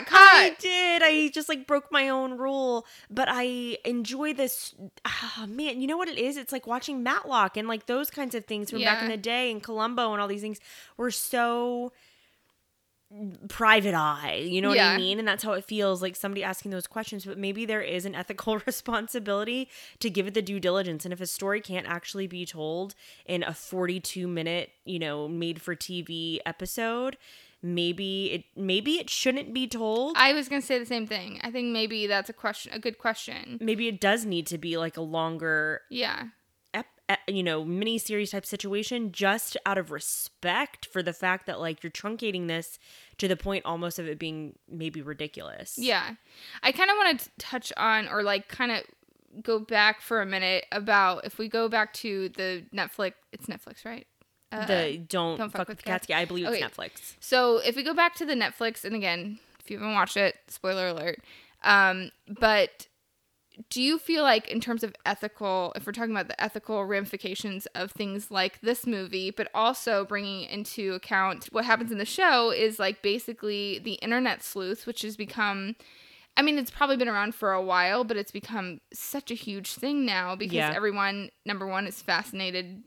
just. You just got I did. I just like broke my own rule, but I enjoy this. Ah, man, you know what it is? It's like watching Matlock and like those kinds of things from back in the day and Columbo and all these things were so private eye. You know what I mean? And that's how it feels like somebody asking those questions. But maybe there is an ethical responsibility to give it the due diligence. And if a story can't actually be told in a 42 minute, you know, made for TV episode, maybe it maybe it shouldn't be told. I was gonna say the same thing. I think maybe that's a question, a good question. maybe it does need to be like a longer Yeah, ep- e- you know mini series type situation just out of respect for the fact that like you're truncating this to the point almost of it being maybe ridiculous Yeah. I kind of want to touch on or like kind of go back for a minute about if we go back to the Netflix, it's Netflix, right? Uh, the don't, Don't fuck, with the cats. yeah i believe Okay. it's netflix so if we go back to the Netflix, and again, if you haven't watched it, spoiler alert. Um, but do you feel like, in terms of ethical, if we're talking about the ethical ramifications of things like this movie, but also bringing into account what happens in the show, is like basically the internet sleuth, which has become. I mean, it's probably been around for a while, but it's become such a huge thing now because Yeah. everyone, number one, is fascinated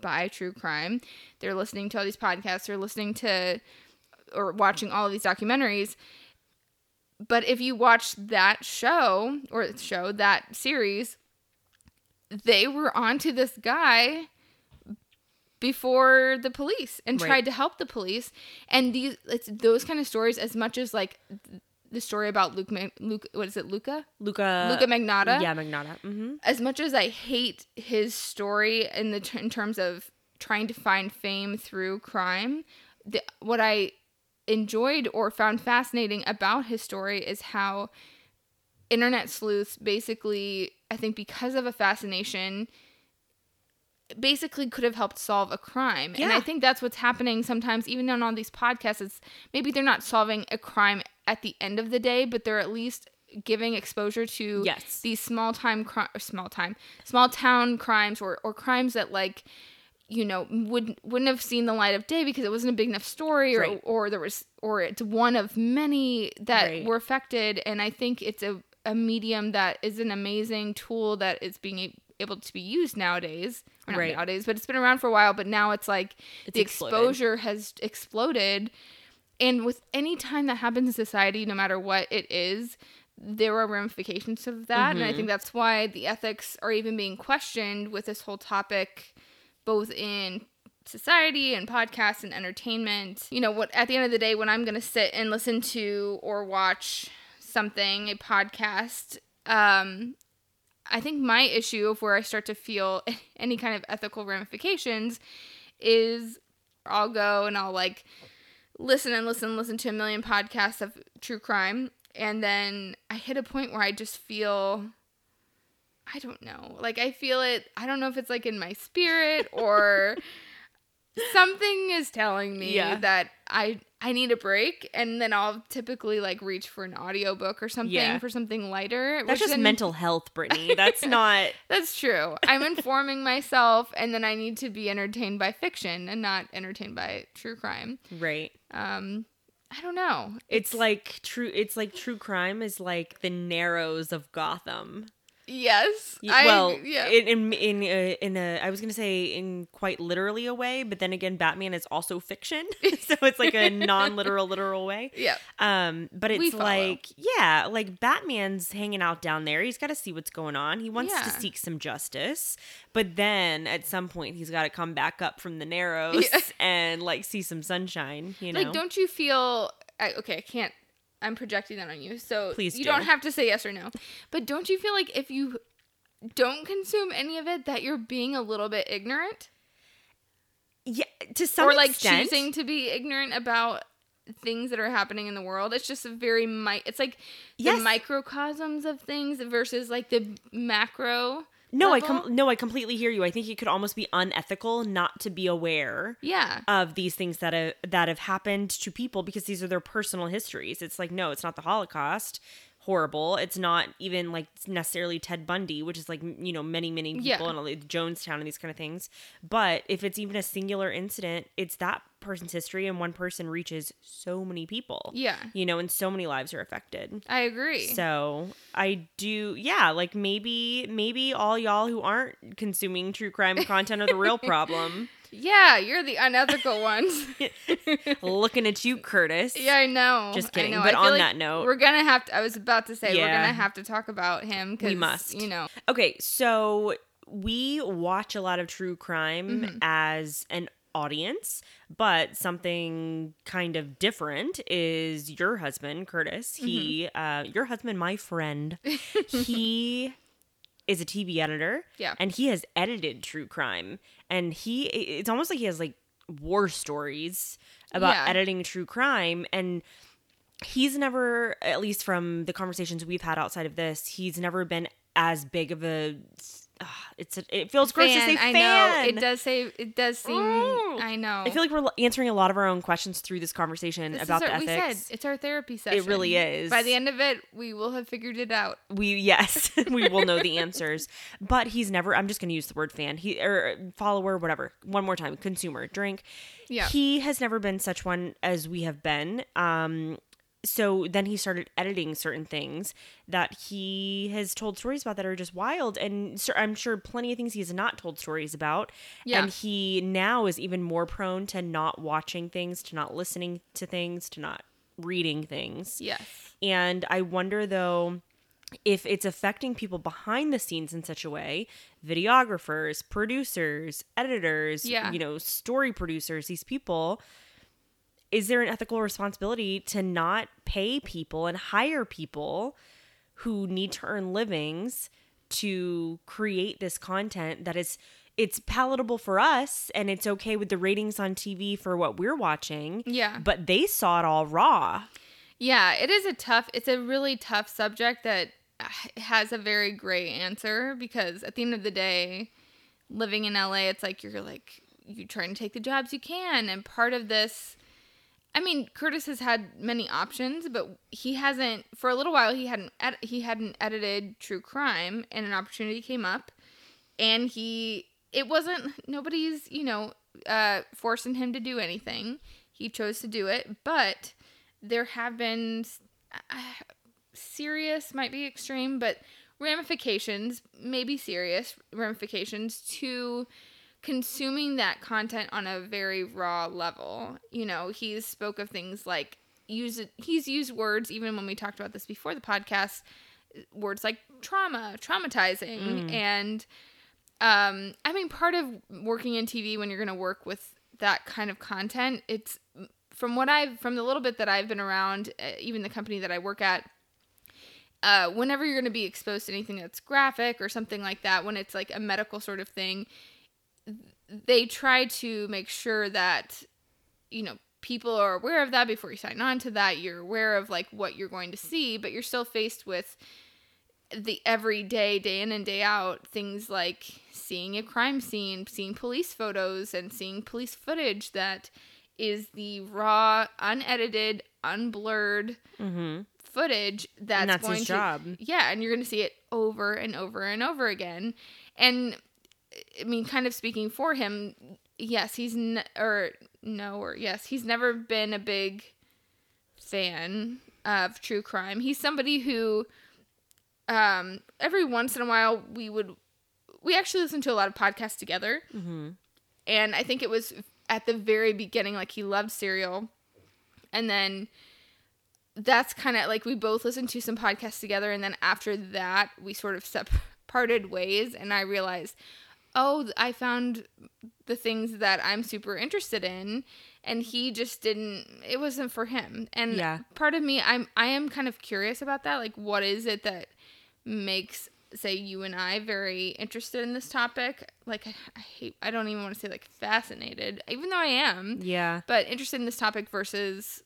by true crime. They're listening to all these podcasts, they're listening to or watching all of these documentaries. But if you watch that show or show that series, they were onto this guy before the police and Right. tried to help the police. And these it's those kind of stories as much as like the story about Luke Luke what is it Luca? Luca Luca Magnotta yeah Magnotta. Mm-hmm. as much as I hate his story in the in terms of trying to find fame through crime, the, what I enjoyed or found fascinating about his story is how internet sleuths basically, I think, because of a fascination, basically could have helped solve a crime. And I think that's what's happening sometimes, even on all these podcasts. It's maybe they're not solving a crime at the end of the day, but they're at least giving exposure to Yes. these small time small time small town crimes or or crimes that like you know would wouldn't have seen the light of day because it wasn't a big enough story or Right. or there was or it's one of many that Right. were affected and I think it's a a medium that is an amazing tool that is being able to be used nowadays Right. nowadays but it's been around for a while but now it's like It's the exploded. exposure has exploded and with any time that happens in society no matter what it is there are ramifications of that and i think that's why the ethics are even being questioned with this whole topic both in society and podcasts and entertainment you know what at the end of the day when i'm going to sit and listen to or watch something a podcast um I think my issue of where I start to feel any kind of ethical ramifications is I'll go and I'll like listen and listen and listen to a million podcasts of true crime and then I hit a point where I just feel I don't know. Like I feel it I don't know if it's like in my spirit or something is telling me Yeah. that I I need a break and then I'll typically like reach for an audiobook or something Yeah. for something lighter. That's just then- mental health, Brittany. That's not. That's true. I'm informing myself and then I need to be entertained by fiction and not entertained by true crime. Right. Um I don't know. It's like true. It's like true crime is like the Narrows of Gotham. Yes. I, well, yeah. in in in a, in a, I was gonna say in quite literally a way, but then again, Batman is also fiction, so it's like a non-literal, literal way. yeah. Um, but it's like, yeah, like Batman's hanging out down there. He's got to see what's going on. He wants to seek some justice, but then at some point he's got to come back up from the Narrows Yeah. and like see some sunshine. You know, Like don't you feel I, okay, I can't I'm projecting that on you. So Please you do. don't have to say yes or no. But don't you feel like if you don't consume any of it that you're being a little bit ignorant? yeah, to some or like extent, choosing to be ignorant about things that are happening in the world. It's just a very mi- it's like the microcosms of things versus like the macro. No, I level. com- no, I completely hear you. I think it could almost be unethical not to be aware Yeah. of these things that have that have happened to people because these are their personal histories. It's like no, it's not the Holocaust. Horrible. It's not even like necessarily Ted Bundy, which is like you know many many people Yeah. and all the Jonestown and these kind of things. But if it's even a singular incident, it's that person's history, and one person reaches so many people. Yeah. you know, and so many lives are affected. I agree. So I do, yeah. Like maybe, maybe all y'all who aren't consuming true crime content are the real problem. Yeah, you're the unethical ones. Looking at you, Curtis. yeah, I know. Just kidding. know. But on like that note- we're gonna have to. I was about to say we're gonna have to talk about him. Cause, We must. You know. Okay, so we watch a lot of true crime Mm-hmm. as an audience, but something kind of different is your husband, Curtis. He, Mm-hmm. uh, your husband, my friend, he is a TV editor. Yeah. And he has edited true crime. And he, it's almost like he has like war stories about Yeah. editing true crime. And he's never, at least from the conversations we've had outside of this, he's never been as big of a. Uh, it's a, it feels gross to say Fan, I know. It does say. It does seem. Mm. I know. I feel like we're answering a lot of our own questions through this conversation This is about our- the we ethics. said it's our therapy session. It really is. By the end of it, we will have figured it out. we yes we will know the answers but he's never i'm just going to use the word fan he or follower whatever one more time consumer drink Yeah. he has never been such one as we have been um so then he started editing certain things that he has told stories about that are just wild and so i'm sure plenty of things he has not told stories about Yeah. and he now is even more prone to not watching things to not listening to things to not reading things Yes. and I wonder though if it's affecting people behind the scenes in such a way videographers, producers, editors, Yeah. you know, story producers, these people. Is there an ethical responsibility to not pay people and hire people who need to earn livings to create this content that is it's palatable for us and it's okay with the ratings on TV for what we're watching. Yeah. But they saw it all raw. Yeah, it is a tough. It's a really tough subject that has a very gray answer because at the end of the day, living in LA, it's like you're like you trying to take the jobs you can, and part of this. I mean, Curtis has had many options, but he hasn't for a little while. He hadn't ed- he hadn't edited true crime, and an opportunity came up, and he it wasn't nobody's you know uh, forcing him to do anything. He chose to do it, but there have been uh, serious, might be extreme, but ramifications, maybe serious ramifications to consuming that content on a very raw level. You know, he's spoke of things like use he's used words even when we talked about this before the podcast, words like trauma, traumatizing and um I mean part of working in TV when you're going to work with that kind of content, it's from what I've from the little bit that I've been around, uh, even the company that I work at, uh, whenever you're going to be exposed to anything that's graphic or something like that, when it's like a medical sort of thing, they try to make sure that, you know, people are aware of that before you sign on to that. You're aware of like what you're going to see, but you're still faced with the everyday, day in and day out things like seeing a crime scene, seeing police photos, and seeing police footage that is the raw, unedited, unblurred Mm-hmm. footage that's, that's going his to job. yeah and you're going to see it over and over and over again and i mean kind of speaking for him yes he's n- or no or yes he's never been a big fan of true crime. He's somebody who um every once in a while we would we actually listen to a lot of podcasts together. Mm-hmm. and I think it was at the very beginning, like he loved Serial, and then that's kind of like we both listened to some podcasts together, and then after that, we sort of separated ways, and I realized, oh, I found the things that I'm super interested in, and he just didn't. It wasn't for him, and Yeah. part of me, I'm I am kind of curious about that. Like, what is it that makes say you and I very interested in this topic. Like I, I hate I don't even want to say like fascinated, even though I am, Yeah. but interested in this topic versus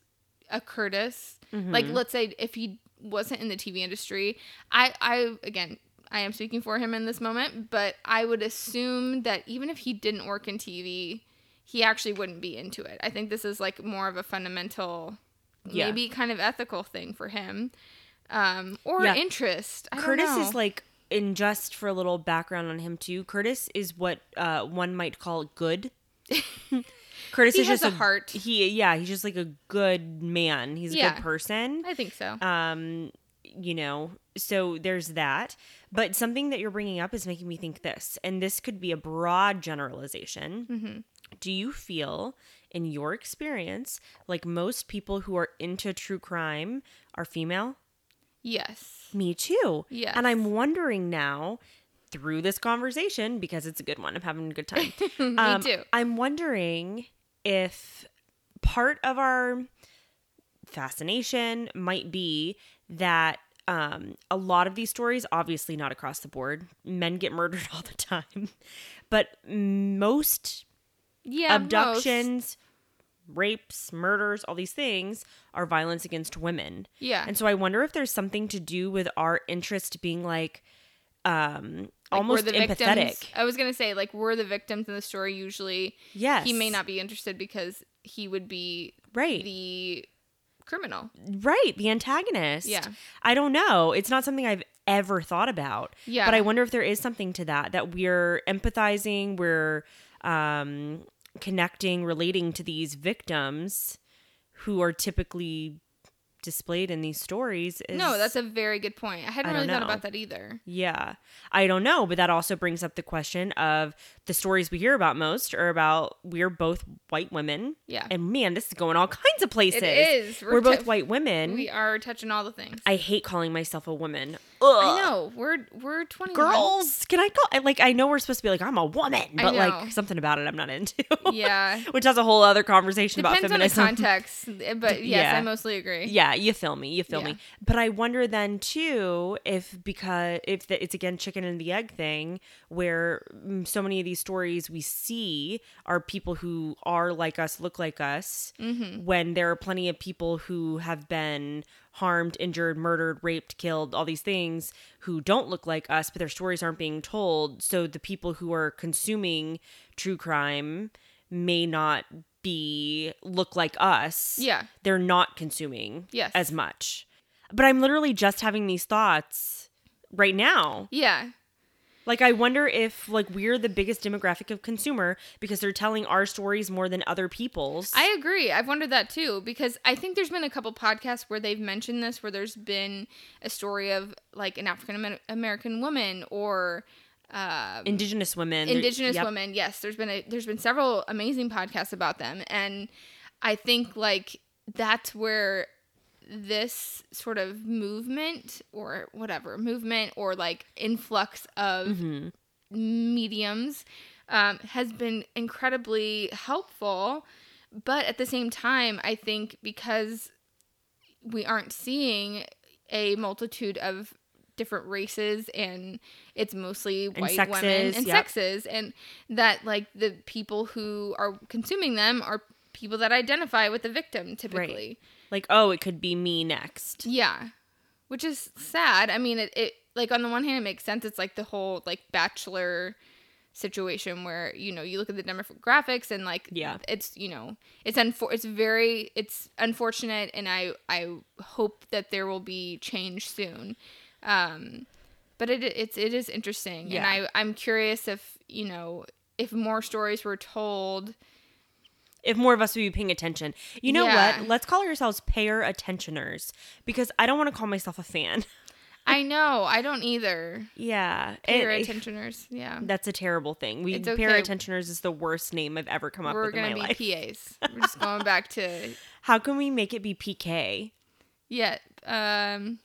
a Curtis. Like mm-hmm. let's say if he wasn't in the TV industry, I I again I am speaking for him in this moment, but I would assume that even if he didn't work in TV, he actually wouldn't be into it. I think this is like more of a fundamental Yeah. maybe kind of ethical thing for him. Um, or Yeah. interest. I Curtis is like, in just for a little background on him too. Curtis is what uh, one might call good. Curtis He is has just a heart. He yeah, he's just like a good man. He's a Yeah. good person. I think so. Um, you know, so there's that. But something that you're bringing up is making me think this, and this could be a broad generalization. Mm-hmm. Do you feel, in your experience, like most people who are into true crime are female? Yes. Me too. Yes. And I'm wondering now through this conversation because it's a good one. I'm having a good time. Me too. I'm wondering if part of our fascination might be that um, a lot of these stories, obviously not across the board, men get murdered all the time, but most Yeah. abductions, rapes, murders, all these things are violence against women. Yeah. And so I wonder if there's something to do with our interest being like um Like, almost the empathetic. Victims, I was gonna say like we're the victims in the story. Usually, Yes. he may not be interested because he would be Right. the criminal. right, the antagonist. Yeah. I don't know. It's not something I've ever thought about. Yeah. But I wonder if there is something to that that we're empathizing, we're um connecting, relating to these victims who are typically displayed in these stories is No, that's a very good point. I hadn't I really thought about that either. Yeah. I don't know, but that also brings up the question of the stories we hear about most are about we're both white women. Yeah. And man, this is going all kinds of places. It is. We're, both t- white women. We are touching all the things. I hate calling myself a woman. I know. We're we're twenty Girls, can I call like I know we're supposed to be like I'm a woman, but like something about it I'm not into. Yeah. Which has a whole other conversation Depends about on the context, but yes, Yeah. I mostly agree. Yeah, you feel me. You feel Yeah. me. But I wonder then too if because if the, it's again chicken and the egg thing where mm, so many of these stories we see are people who are like us, look like us, Mm-hmm. when there are plenty of people who have been harmed, injured, murdered, raped, killed, all these things who don't look like us, but their stories aren't being told. So the people who are consuming true crime may not be look like us Yeah. they're not consuming Yes. as much. But I'm literally just having these thoughts right now. Yeah. Like I wonder if like we're the biggest demographic of consumer because they're telling our stories more than other people's. I agree. I've wondered that too because I think there's been a couple podcasts where they've mentioned this, where there's been a story of like an African American woman or uh, indigenous women. indigenous yep. women. Yes, there's been a there's been several amazing podcasts about them, and I think like that's where this sort of movement or whatever movement or like influx of Mhm. mediums um, has been incredibly helpful. But at the same time, I think because we aren't seeing a multitude of different races and it's mostly white women and yep. sexes and that like the people who are consuming them are people that identify with the victim typically Like, oh, it could be me next. yeah which is sad i mean it, it like on the one hand it makes sense it's like the whole like bachelor situation where you know you look at the demographics and like Yeah. it's you know it's unfor- it's very it's unfortunate and i i hope that there will be change soon um but it it's it is interesting Yeah. and i i'm curious if you know if more stories were told If more of us would be paying attention. You know Yeah. what? Let's call ourselves payer attentioners because I don't want to call myself a fan. i know i don't either yeah. payer it- attentioners yeah That's a terrible thing. We It's payer okay. attentioners is the worst name I've ever come up we're with in gonna my be life. pas we're just going back to How can we make it be PK? yeah um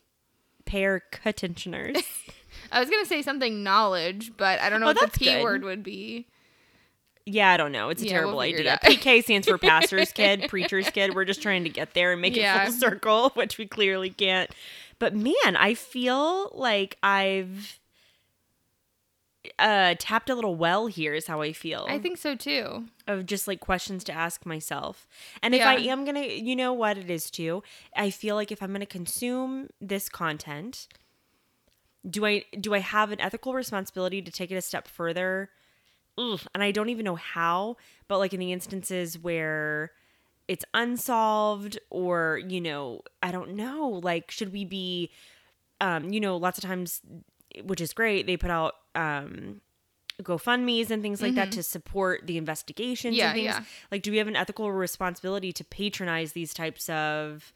Payer attentioners. i was gonna say something knowledge but i don't know Oh, what the p good. word would be yeah, I don't know. It's a Yeah, terrible we'll idea. PK stands for pastor's kid, preacher's kid. We're just trying to get there and make Yeah. it full circle, which we clearly can't. But man, I feel like I've uh tapped a little well here is how I feel. i think so too of just like questions to ask myself. And if I am going to, you know what it is too? I feel like if I'm going to consume this content, do I do I have an ethical responsibility to take it a step further? Ugh, and I don't even know how, but like in the instances where it's unsolved or, you know, I don't know, like should we be um, you know, lots of times which is great, they put out um GoFundMe's and things like that to support the investigations Mm-hmm. Yeah, and things. yeah. Like, do we have an ethical responsibility to patronize these types of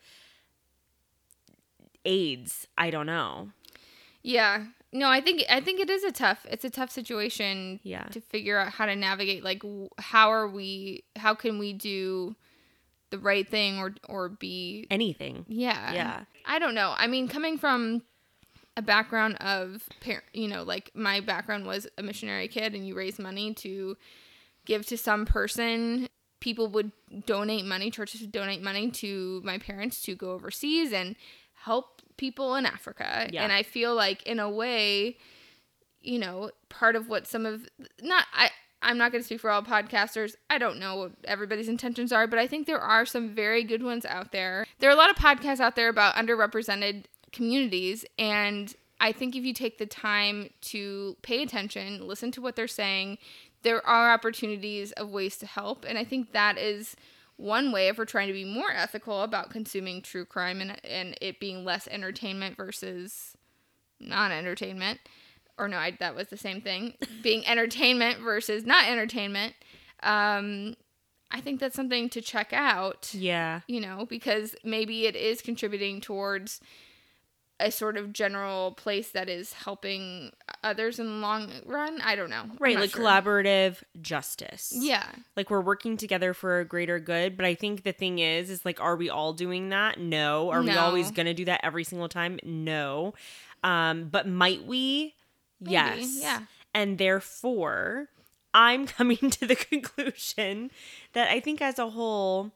aids? I don't know. Yeah. No, I think I think it is a tough it's a tough situation Yeah. to figure out how to navigate like how are we how can we do the right thing or or be Anything. yeah. Yeah. I don't know. I mean, coming from a background of par- you know, like my background was a missionary kid and you raise money to give to some person people would donate money churches would donate money to my parents to go overseas and help people in africa. Yeah. and i feel like in a way you know part of what some of not i i'm not going to speak for all podcasters. I don't know what everybody's intentions are but i think there are some very good ones out there. There are a lot of podcasts out there about underrepresented communities and i think if you take the time to pay attention listen to what they're saying there are opportunities of ways to help and i think that is one way if we're trying to be more ethical about consuming true crime and, and it being less entertainment versus non-entertainment or no I, that was the same thing being entertainment versus not entertainment um, i think that's something to check out Yeah. you know because maybe it is contributing towards a sort of general place that is helping others in the long run i don't know Right. Like sure. collaborative justice. yeah Like we're working together for a greater good. But I think the thing is, is like, are we all doing that? No. Are we always going to do that every single time? No. Um, but might we? yes. yeah. And therefore, I'm coming to the conclusion that I think as a whole,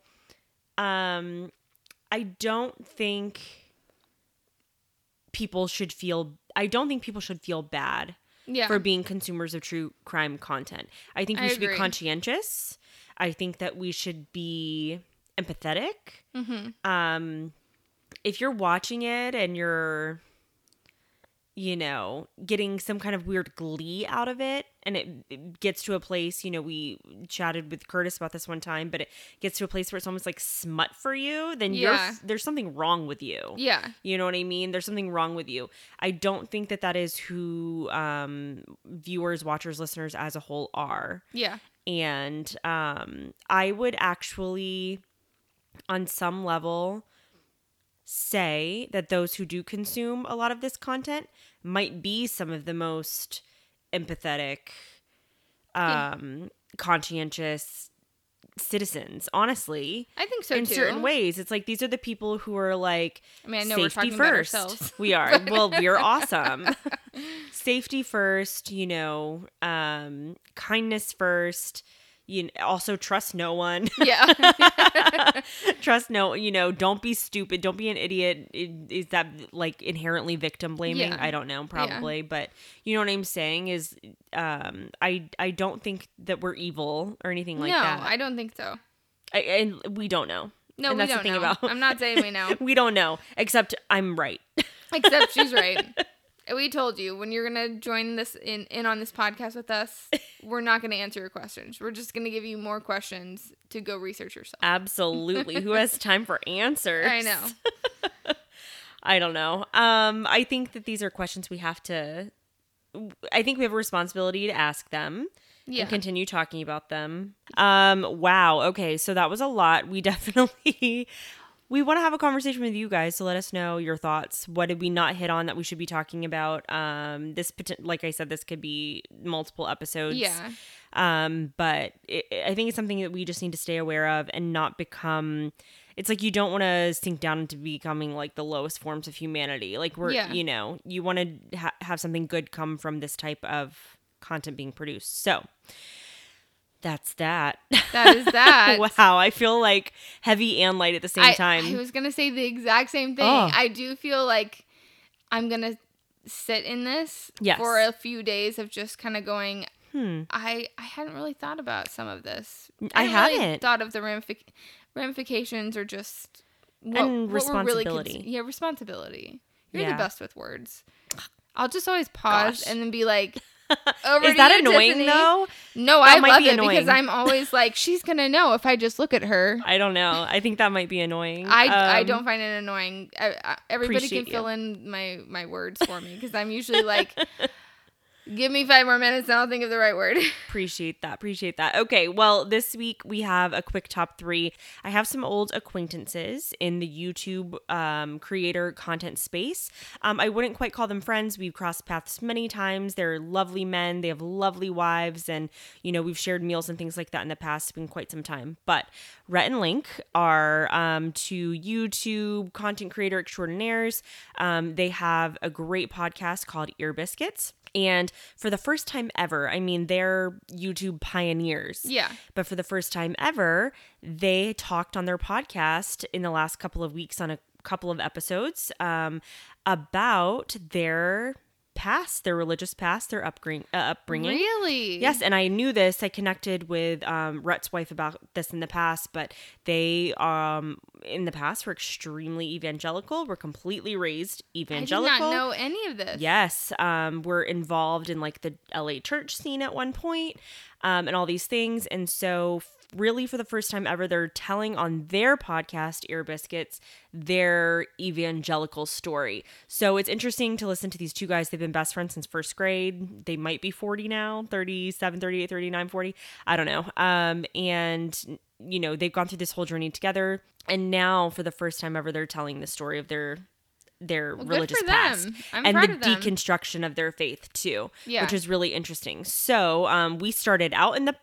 um, I don't think people should feel I don't think people should feel bad yeah for being consumers of true crime content. I think we I should be conscientious. I think that we should be empathetic. Mm-hmm. Um, if you're watching it and you're, you know, getting some kind of weird glee out of it, and it, it gets to a place, you know, we chatted with Curtis about this one time, but it gets to a place where it's almost like smut for you, then Yeah. you're there's something wrong with you. yeah You know what I mean? There's something wrong with you. I don't think that that is who um, viewers, watchers, listeners as a whole are. yeah And um, I would actually, on some level, say that those who do consume a lot of this content might be some of the most empathetic, Yeah. um, conscientious citizens, honestly i think so in too certain ways. It's like these are the people who are like I mean, I know we're safety talking about first. ourselves. We are. well, we're awesome. safety first, you know, um, kindness first, you also trust no one. Yeah. trust no, you know, don't be stupid, don't be an idiot. Is that like inherently victim blaming? Yeah. I don't know, probably, but you know what I'm saying is um I I don't think that we're evil or anything like no, that. No, I don't think so. I, and we don't know. No, And we that's don't thing know. about- I'm not saying we know. we don't know, except I'm right. Except she's right. We told you when you're gonna join this in, in on this podcast with us, we're not gonna answer your questions. We're just gonna give you more questions to go research yourself. Absolutely. Who has time for answers? I know. I don't know. Um, I think that these are questions we have to. I think we have a responsibility to ask them Yeah. and continue talking about them. Um, wow. Okay, so that was a lot. We definitely we want to have a conversation with you guys. So let us know your thoughts. What did we not hit on that we should be talking about? Um, this like I said, this could be multiple episodes. Yeah. Um, but it, I think it's something that we just need to stay aware of and not become. It's like you don't want to sink down into becoming like the lowest forms of humanity. Like we're, Yeah. you know, you want to ha- have something good come from this type of content being produced. So that's that. That is that. wow, I feel like heavy and light at the same I, time. I was gonna say the exact same thing. Oh. I do feel like I'm gonna sit in this Yes. for a few days of just kind of going. Hmm. I I hadn't really thought about some of this. I really haven't. thought of the ramific- ramifications or just what, And what really cons- responsibility. yeah, responsibility. You're Yeah. the best with words. I'll just always pause Gosh. and then be like, Over Is that you, annoying Tiffany. though? No, That I might love be it because annoying. I'm always like, she's gonna know if I just look at her. I don't know. I think that might be annoying. I, I Um, don't find it annoying. I, I, everybody can fill in my my words for me because I'm usually like, give me five more minutes and I'll think of the right word. Appreciate that. Appreciate that. Okay, well, this week we have a quick top three. I have some old acquaintances in the YouTube um, creator content space. Um, I wouldn't quite call them friends. We've crossed paths many times. They're lovely men. They have lovely wives, and you know we've shared meals and things like that in the past. It's been quite some time. But Rhett and Link are um, two YouTube content creator extraordinaires. Um, they have a great podcast called Ear Biscuits. And for the first time ever, I mean, they're YouTube pioneers. Yeah. But for the first time ever, they talked on their podcast in the last couple of weeks on a couple of episodes um, about their past, their religious past, their upbring- uh, upbringing. Really? Yes, and I knew this. I connected with um, Rhett's wife about this in the past, but they, um, in the past, were extremely evangelical. Were completely raised I did evangelical. not know any of this. Yes, um, we're involved in like the LA church scene at one point, um, and all these things. And so, really, for the first time ever, they're telling on their podcast, Ear Biscuits, their evangelical story. So it's interesting to listen to these two guys. They've been best friends since first grade. They might be 40 now 37, 38, 39, 40. I don't know. Um, and, you know, they've gone through this whole journey together. And now, for the first time ever, they're telling the story of their their good religious past and the of deconstruction of their faith too Yeah. which is really interesting so um we started out in the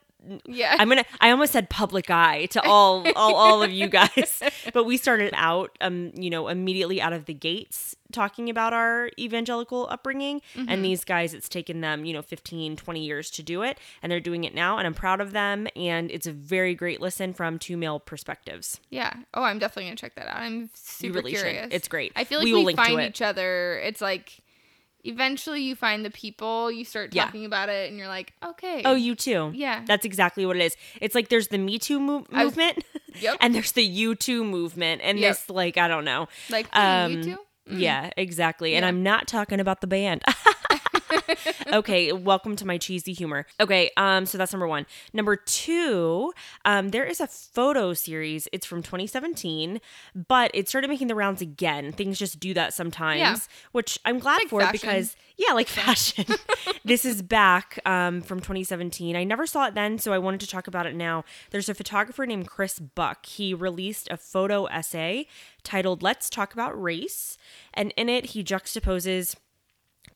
Yeah. i'm gonna i almost said public eye to all all, all of you guys but we started out um you know immediately out of the gates talking about our evangelical upbringing Mm-hmm. and these guys it's taken them you know 15 20 years to do it and they're doing it now and i'm proud of them and it's a very great listen from two male perspectives yeah. Oh, I'm definitely gonna check that out. I'm super really should. curious. It's great. I feel like We we, will link to find each other. It's like eventually you find the people, you start Yeah. talking about it, and you're like, okay. Oh, you too. Yeah. That's exactly what it is. It's like there's the Me Too mo- I was- movement, Yep. and there's the You Too movement, and Yep. this like I don't know. like Um, you too. Yeah, exactly. And I'm not talking about the band. okay, welcome to my cheesy humor. Okay, um, so that's number one. Number two, um, there is a photo series. It's from 2017, but it started making the rounds again. Things just do that sometimes, Yeah. which I'm glad Like for fashion. because yeah, like fashion. this is back um, from 2017. I never saw it then, so I wanted to talk about it now. There's a photographer named Chris Buck. He released a photo essay titled "Let's Talk About Race," and in it he juxtaposes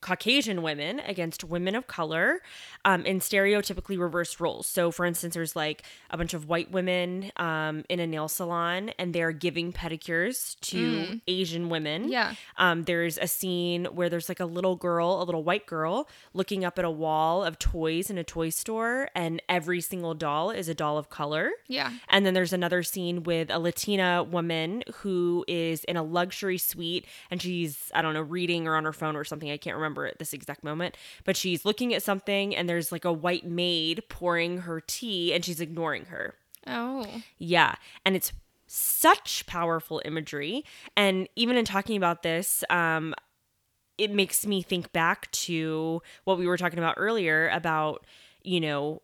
Caucasian women against women of color um, in stereotypically reversed roles. So, for instance, there's like a bunch of white women um, in a nail salon and they're giving pedicures to Asian women. Yeah. Um, there's a scene where there's like a little girl, a little white girl, looking up at a wall of toys in a toy store, and every single doll is a doll of color. Yeah. And then there's another scene with a Latina woman who is in a luxury suite and she's, I don't know, reading or on her phone or something. I can't remember at this exact moment, but she's looking at something and there's like a white maid pouring her tea and she's ignoring her. Oh. Yeah. And it's such powerful imagery. And even in talking about this, um, it makes me think back to what we were talking about earlier about, you know,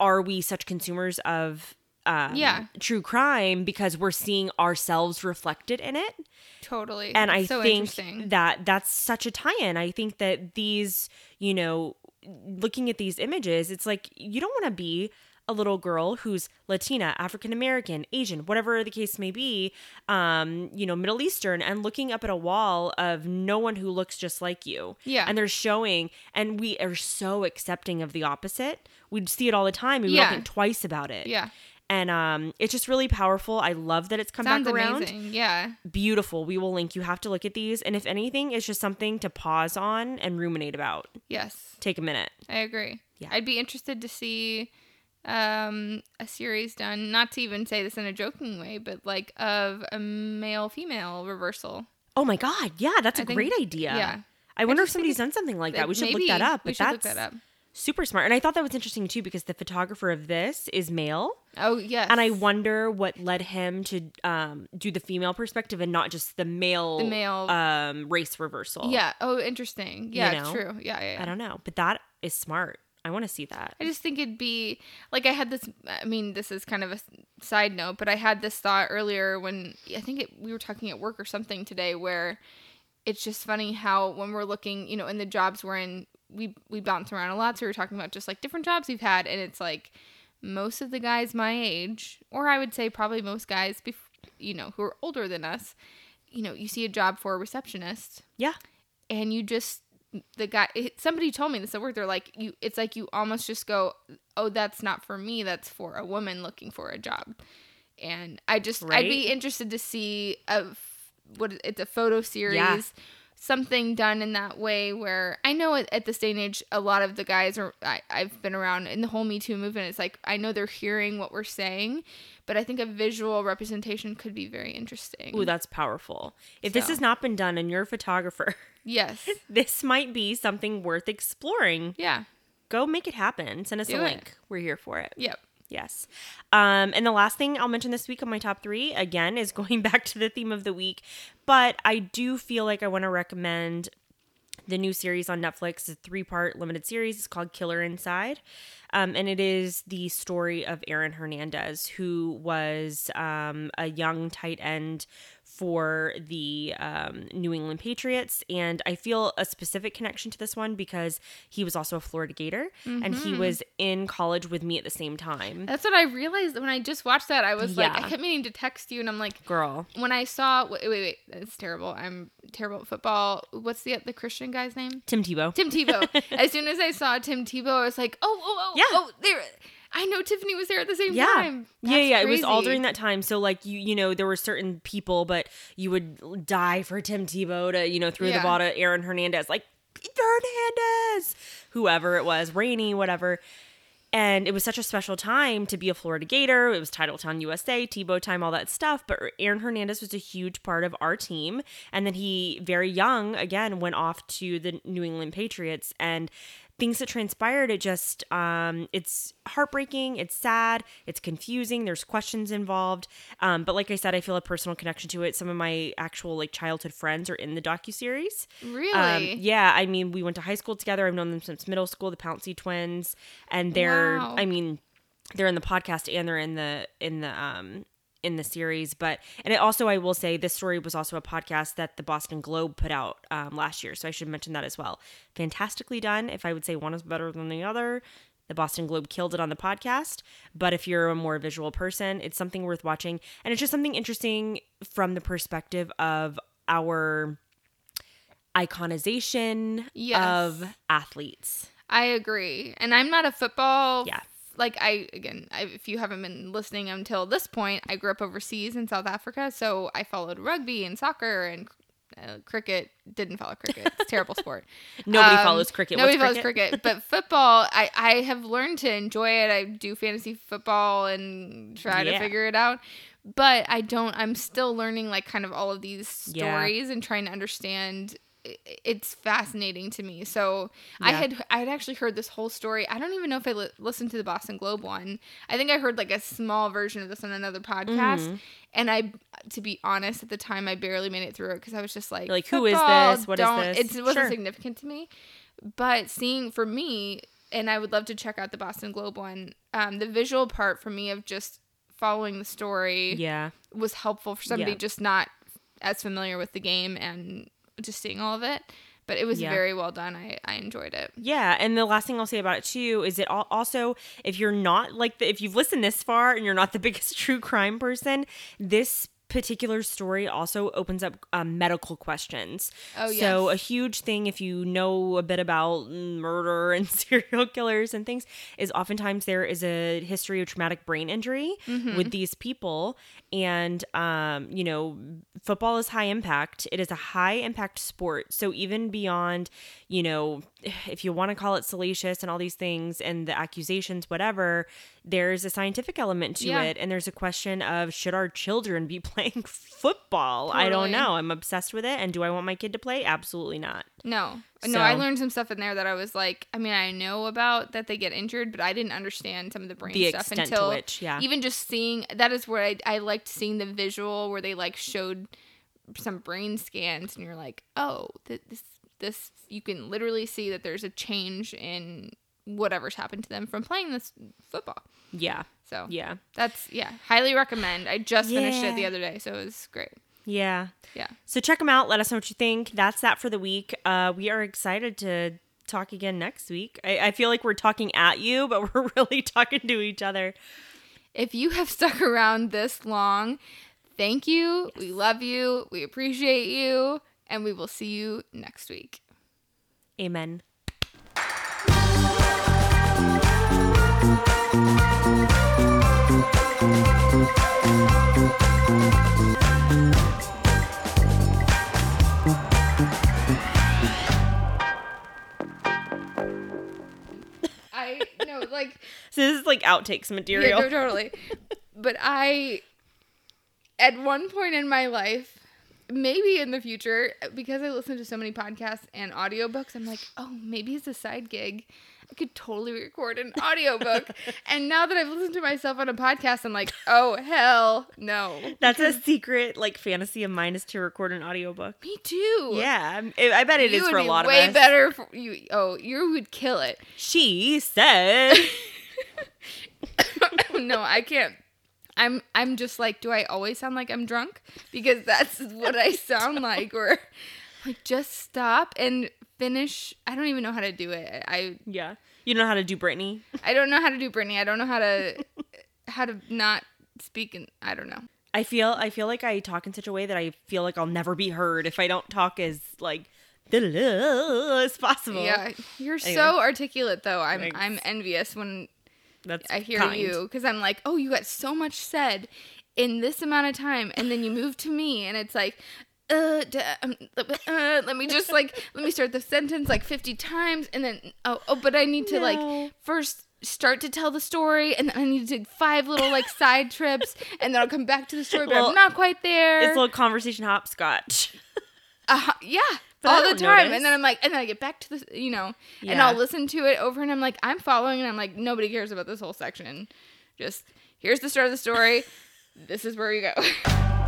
are we such consumers of um, Yeah. true crime because we're seeing ourselves reflected in it? Totally. and I so think that that's such a tie-in. I think that these, you know, looking at these images, it's like you don't want to be a little girl who's Latina, African American, Asian, whatever the case may be, um, you know, Middle Eastern, and looking up at a wall of no one who looks just like you. Yeah. And they're showing, and we are so accepting of the opposite. We see it all the time, we Yeah. don't think twice about it. yeah. And um, it's just really powerful. I love that it's come Sounds back around amazing. Yeah. beautiful. We will link. You have to look at these. And if anything, it's just something to pause on and ruminate about. Yes. Take a minute. I agree. Yeah. I'd be interested to see um a series done not to even say this in a joking way but like of a male female reversal Oh my God. Yeah, that's a I think- great idea. yeah. I wonder if somebody's done something like that. We should look that up. we But should look that's that up super smart. And I thought that was interesting too because the photographer of this is male. oh yes And I wonder what led him to um, do the female perspective and not just the male, The male- um, race reversal. yeah oh interesting yeah know? true yeah, yeah, yeah. I don't know. But that is smart. I want to see that. I just think it'd be like I had this. I mean, this is kind of a side note, but I had this thought earlier when I think it, we were talking at work or something today, where it's just funny how when we're looking, you know, in the jobs we're in, we we bounce around a lot. So we are talking about just like different jobs we've had, and it's like most of the guys my age, or I would say probably most guys, bef- you know, who are older than us, you know, you see a job for a receptionist, Yeah. and you just the guy it, somebody told me this at work they're like you it's like you almost just go oh that's not for me that's for a woman looking for a job and i just i'd be interested to see a what it's a photo series Yeah. Something done in that way where i know at, at this day and age a lot of the guys are I, i've been around in the whole me too movement it's like i know they're hearing what we're saying but i think a visual representation could be very interesting Ooh, that's powerful. If this has not been done and you're a photographer, yes this might be something worth exploring. yeah Go make it happen. Send us Do a it. link. We're here for it. yep Yes. Um, and the last thing I'll mention this week on my top three, again, is going back to the theme of the week. But I do feel like I want to recommend the new series on Netflix, a three part limited series. It's called Killer Inside. Um, and it is the story of Aaron Hernandez, who was um, a young tight end for the um, New England Patriots. And I feel a specific connection to this one because he was also a Florida Gator and he was in college with me at the same time. That's what I realized when I just watched that. I was like, I kept meaning to text you, and I'm like, Girl. when I saw, wait, wait, wait, that's terrible. I'm terrible at football. What's the the Christian guy's name? Tim Tebow. Tim Tebow. as soon as I saw Tim Tebow, I was like, oh, oh, oh, Yeah. oh, there. I know Tiffany was there at the same yeah. time. yeah, That's yeah. It was all during that time. So like you, you know, there were certain people, but you would die for Tim Tebow to, you know, throw Yeah. the ball to Aaron Hernandez, like Hernandez, whoever it was, Rainey, whatever. And it was such a special time to be a Florida Gator. It was Titletown USA, Tebow time, all that stuff. But Aaron Hernandez was a huge part of our team. And then he, very young, again, went off to the New England Patriots. And things that transpired, it just, um, it's heartbreaking. It's sad. It's confusing. There's questions involved. Um, but like I said, I feel a personal connection to it. Some of my actual like childhood friends are in the docuseries. Really? Um, yeah, I mean, we went to high school together. I've known them since middle school, the Pouncey twins, and they're, Wow. I mean, they're in the podcast and they're in the in the um in the series. But and it also, I will say, this story was also a podcast that the Boston Globe put out um, last year, so I should mention that as well. Fantastically done. If I would say one is better than the other. The Boston Globe killed it on the podcast, but if you're a more visual person, it's something worth watching. And it's just something interesting from the perspective of our iconization Yes. of athletes. I agree. And I'm not a football. Yeah. Like I again, I, if you haven't been listening until this point, I grew up overseas in South Africa, so I followed rugby and soccer and uh, cricket. Didn't follow cricket. It's a terrible sport. Nobody Um, follows cricket. Nobody What's follows cricket, but football, I I have learned to enjoy it. I do fantasy football and try to figure it out. But I don't. I'm still learning like kind of all of these Yeah. stories and trying to understand. It's fascinating to me. So I had I had actually heard this whole story. I don't even know if I li- listened to the Boston Globe one. I think I heard like a small version of this on another podcast. Mm-hmm. And I, to be honest, at the time I barely made it through it because I was just like, Like, who is this? What is don't-" this? It wasn't Sure. significant to me but seeing for me and i would love to check out the boston globe one um, the visual part for me of just following the story Yeah. was helpful for somebody Yeah. just not as familiar with the game and just seeing all of it but it was Yeah. very well done i, I enjoyed it Yeah, and the last thing I'll say about it too is it al- also if you're not like the, if you've listened this far and you're not the biggest true crime person, this particular story also opens up um, medical questions. Oh, So a huge thing if you know a bit about murder and serial killers and things is oftentimes there is a history of traumatic brain injury Mm-hmm. with these people and um you know football is high impact it is a high impact sport so even beyond you know if you want to call it salacious and all these things and the accusations whatever there's a scientific element to Yeah. it and there's a question of should our children be playing football? I don't know. I'm obsessed with it and do i want my kid to play? Absolutely not. No. No i learned some stuff in there that i was like i mean i know about that they get injured but i didn't understand some of the brain The stuff until which, yeah. even just seeing that is where I, I liked seeing the visual where they like showed some brain scans and you're like oh th- this this you can literally see that there's a change in whatever's happened to them from playing this football. Yeah. So yeah. that's yeah highly recommend. I just finished it the other day so it was great. Yeah. Yeah. So check them out. Let us know what you think. That's that for the week. Uh, we are excited to talk again next week. I, I feel like we're talking at you, but we're really talking to each other. if you have stuck around this long thank you. We love you. We appreciate you and we will see you next week Amen. i know, like So this is like outtakes Yeah, material. no, totally. but I, at one point in my life, maybe in the future, because I listen to so many podcasts and audiobooks, I'm like, oh, maybe as a side gig, I could totally record an audiobook. and now that I've listened to myself on a podcast, I'm like, oh, hell no. That's a secret like fantasy of mine is to record an audiobook. Me too. Yeah, I I bet it is you would for a lot way of us. Way better for you. Oh, you would kill it. She said. no, I can't. I'm I'm just like, do I always sound like I'm drunk? Because that's what I sound like. Or like, just stop and finish. I don't even know how to do it. I yeah. You don't know how to do Brittany? I don't know how to do Brittany. I don't know how to how to not speak. And I don't know. I feel I feel like I talk in such a way that I feel like I'll never be heard if I don't talk as like as possible. Yeah, you're Anyway. so articulate though. I'm Thanks. I'm envious when That's I hear kind. you because I'm like, oh, you got so much said in this amount of time, and then you move to me, and it's like, uh, d- um, uh, let me just like let me start the sentence like 50 times, and then oh, oh, but I need to No. like first start to tell the story, and then I need to take five little like side trips, and then I'll come back to the story, but Well, I'm not quite there. It's a little conversation hopscotch. Uh, yeah. But all the time, notice. and then I'm like, and then I get back to the, you know, and I'll listen to it over, and I'm like, I'm following, and I'm like, nobody cares about this whole section. Just here's the start of the story. this is where you go.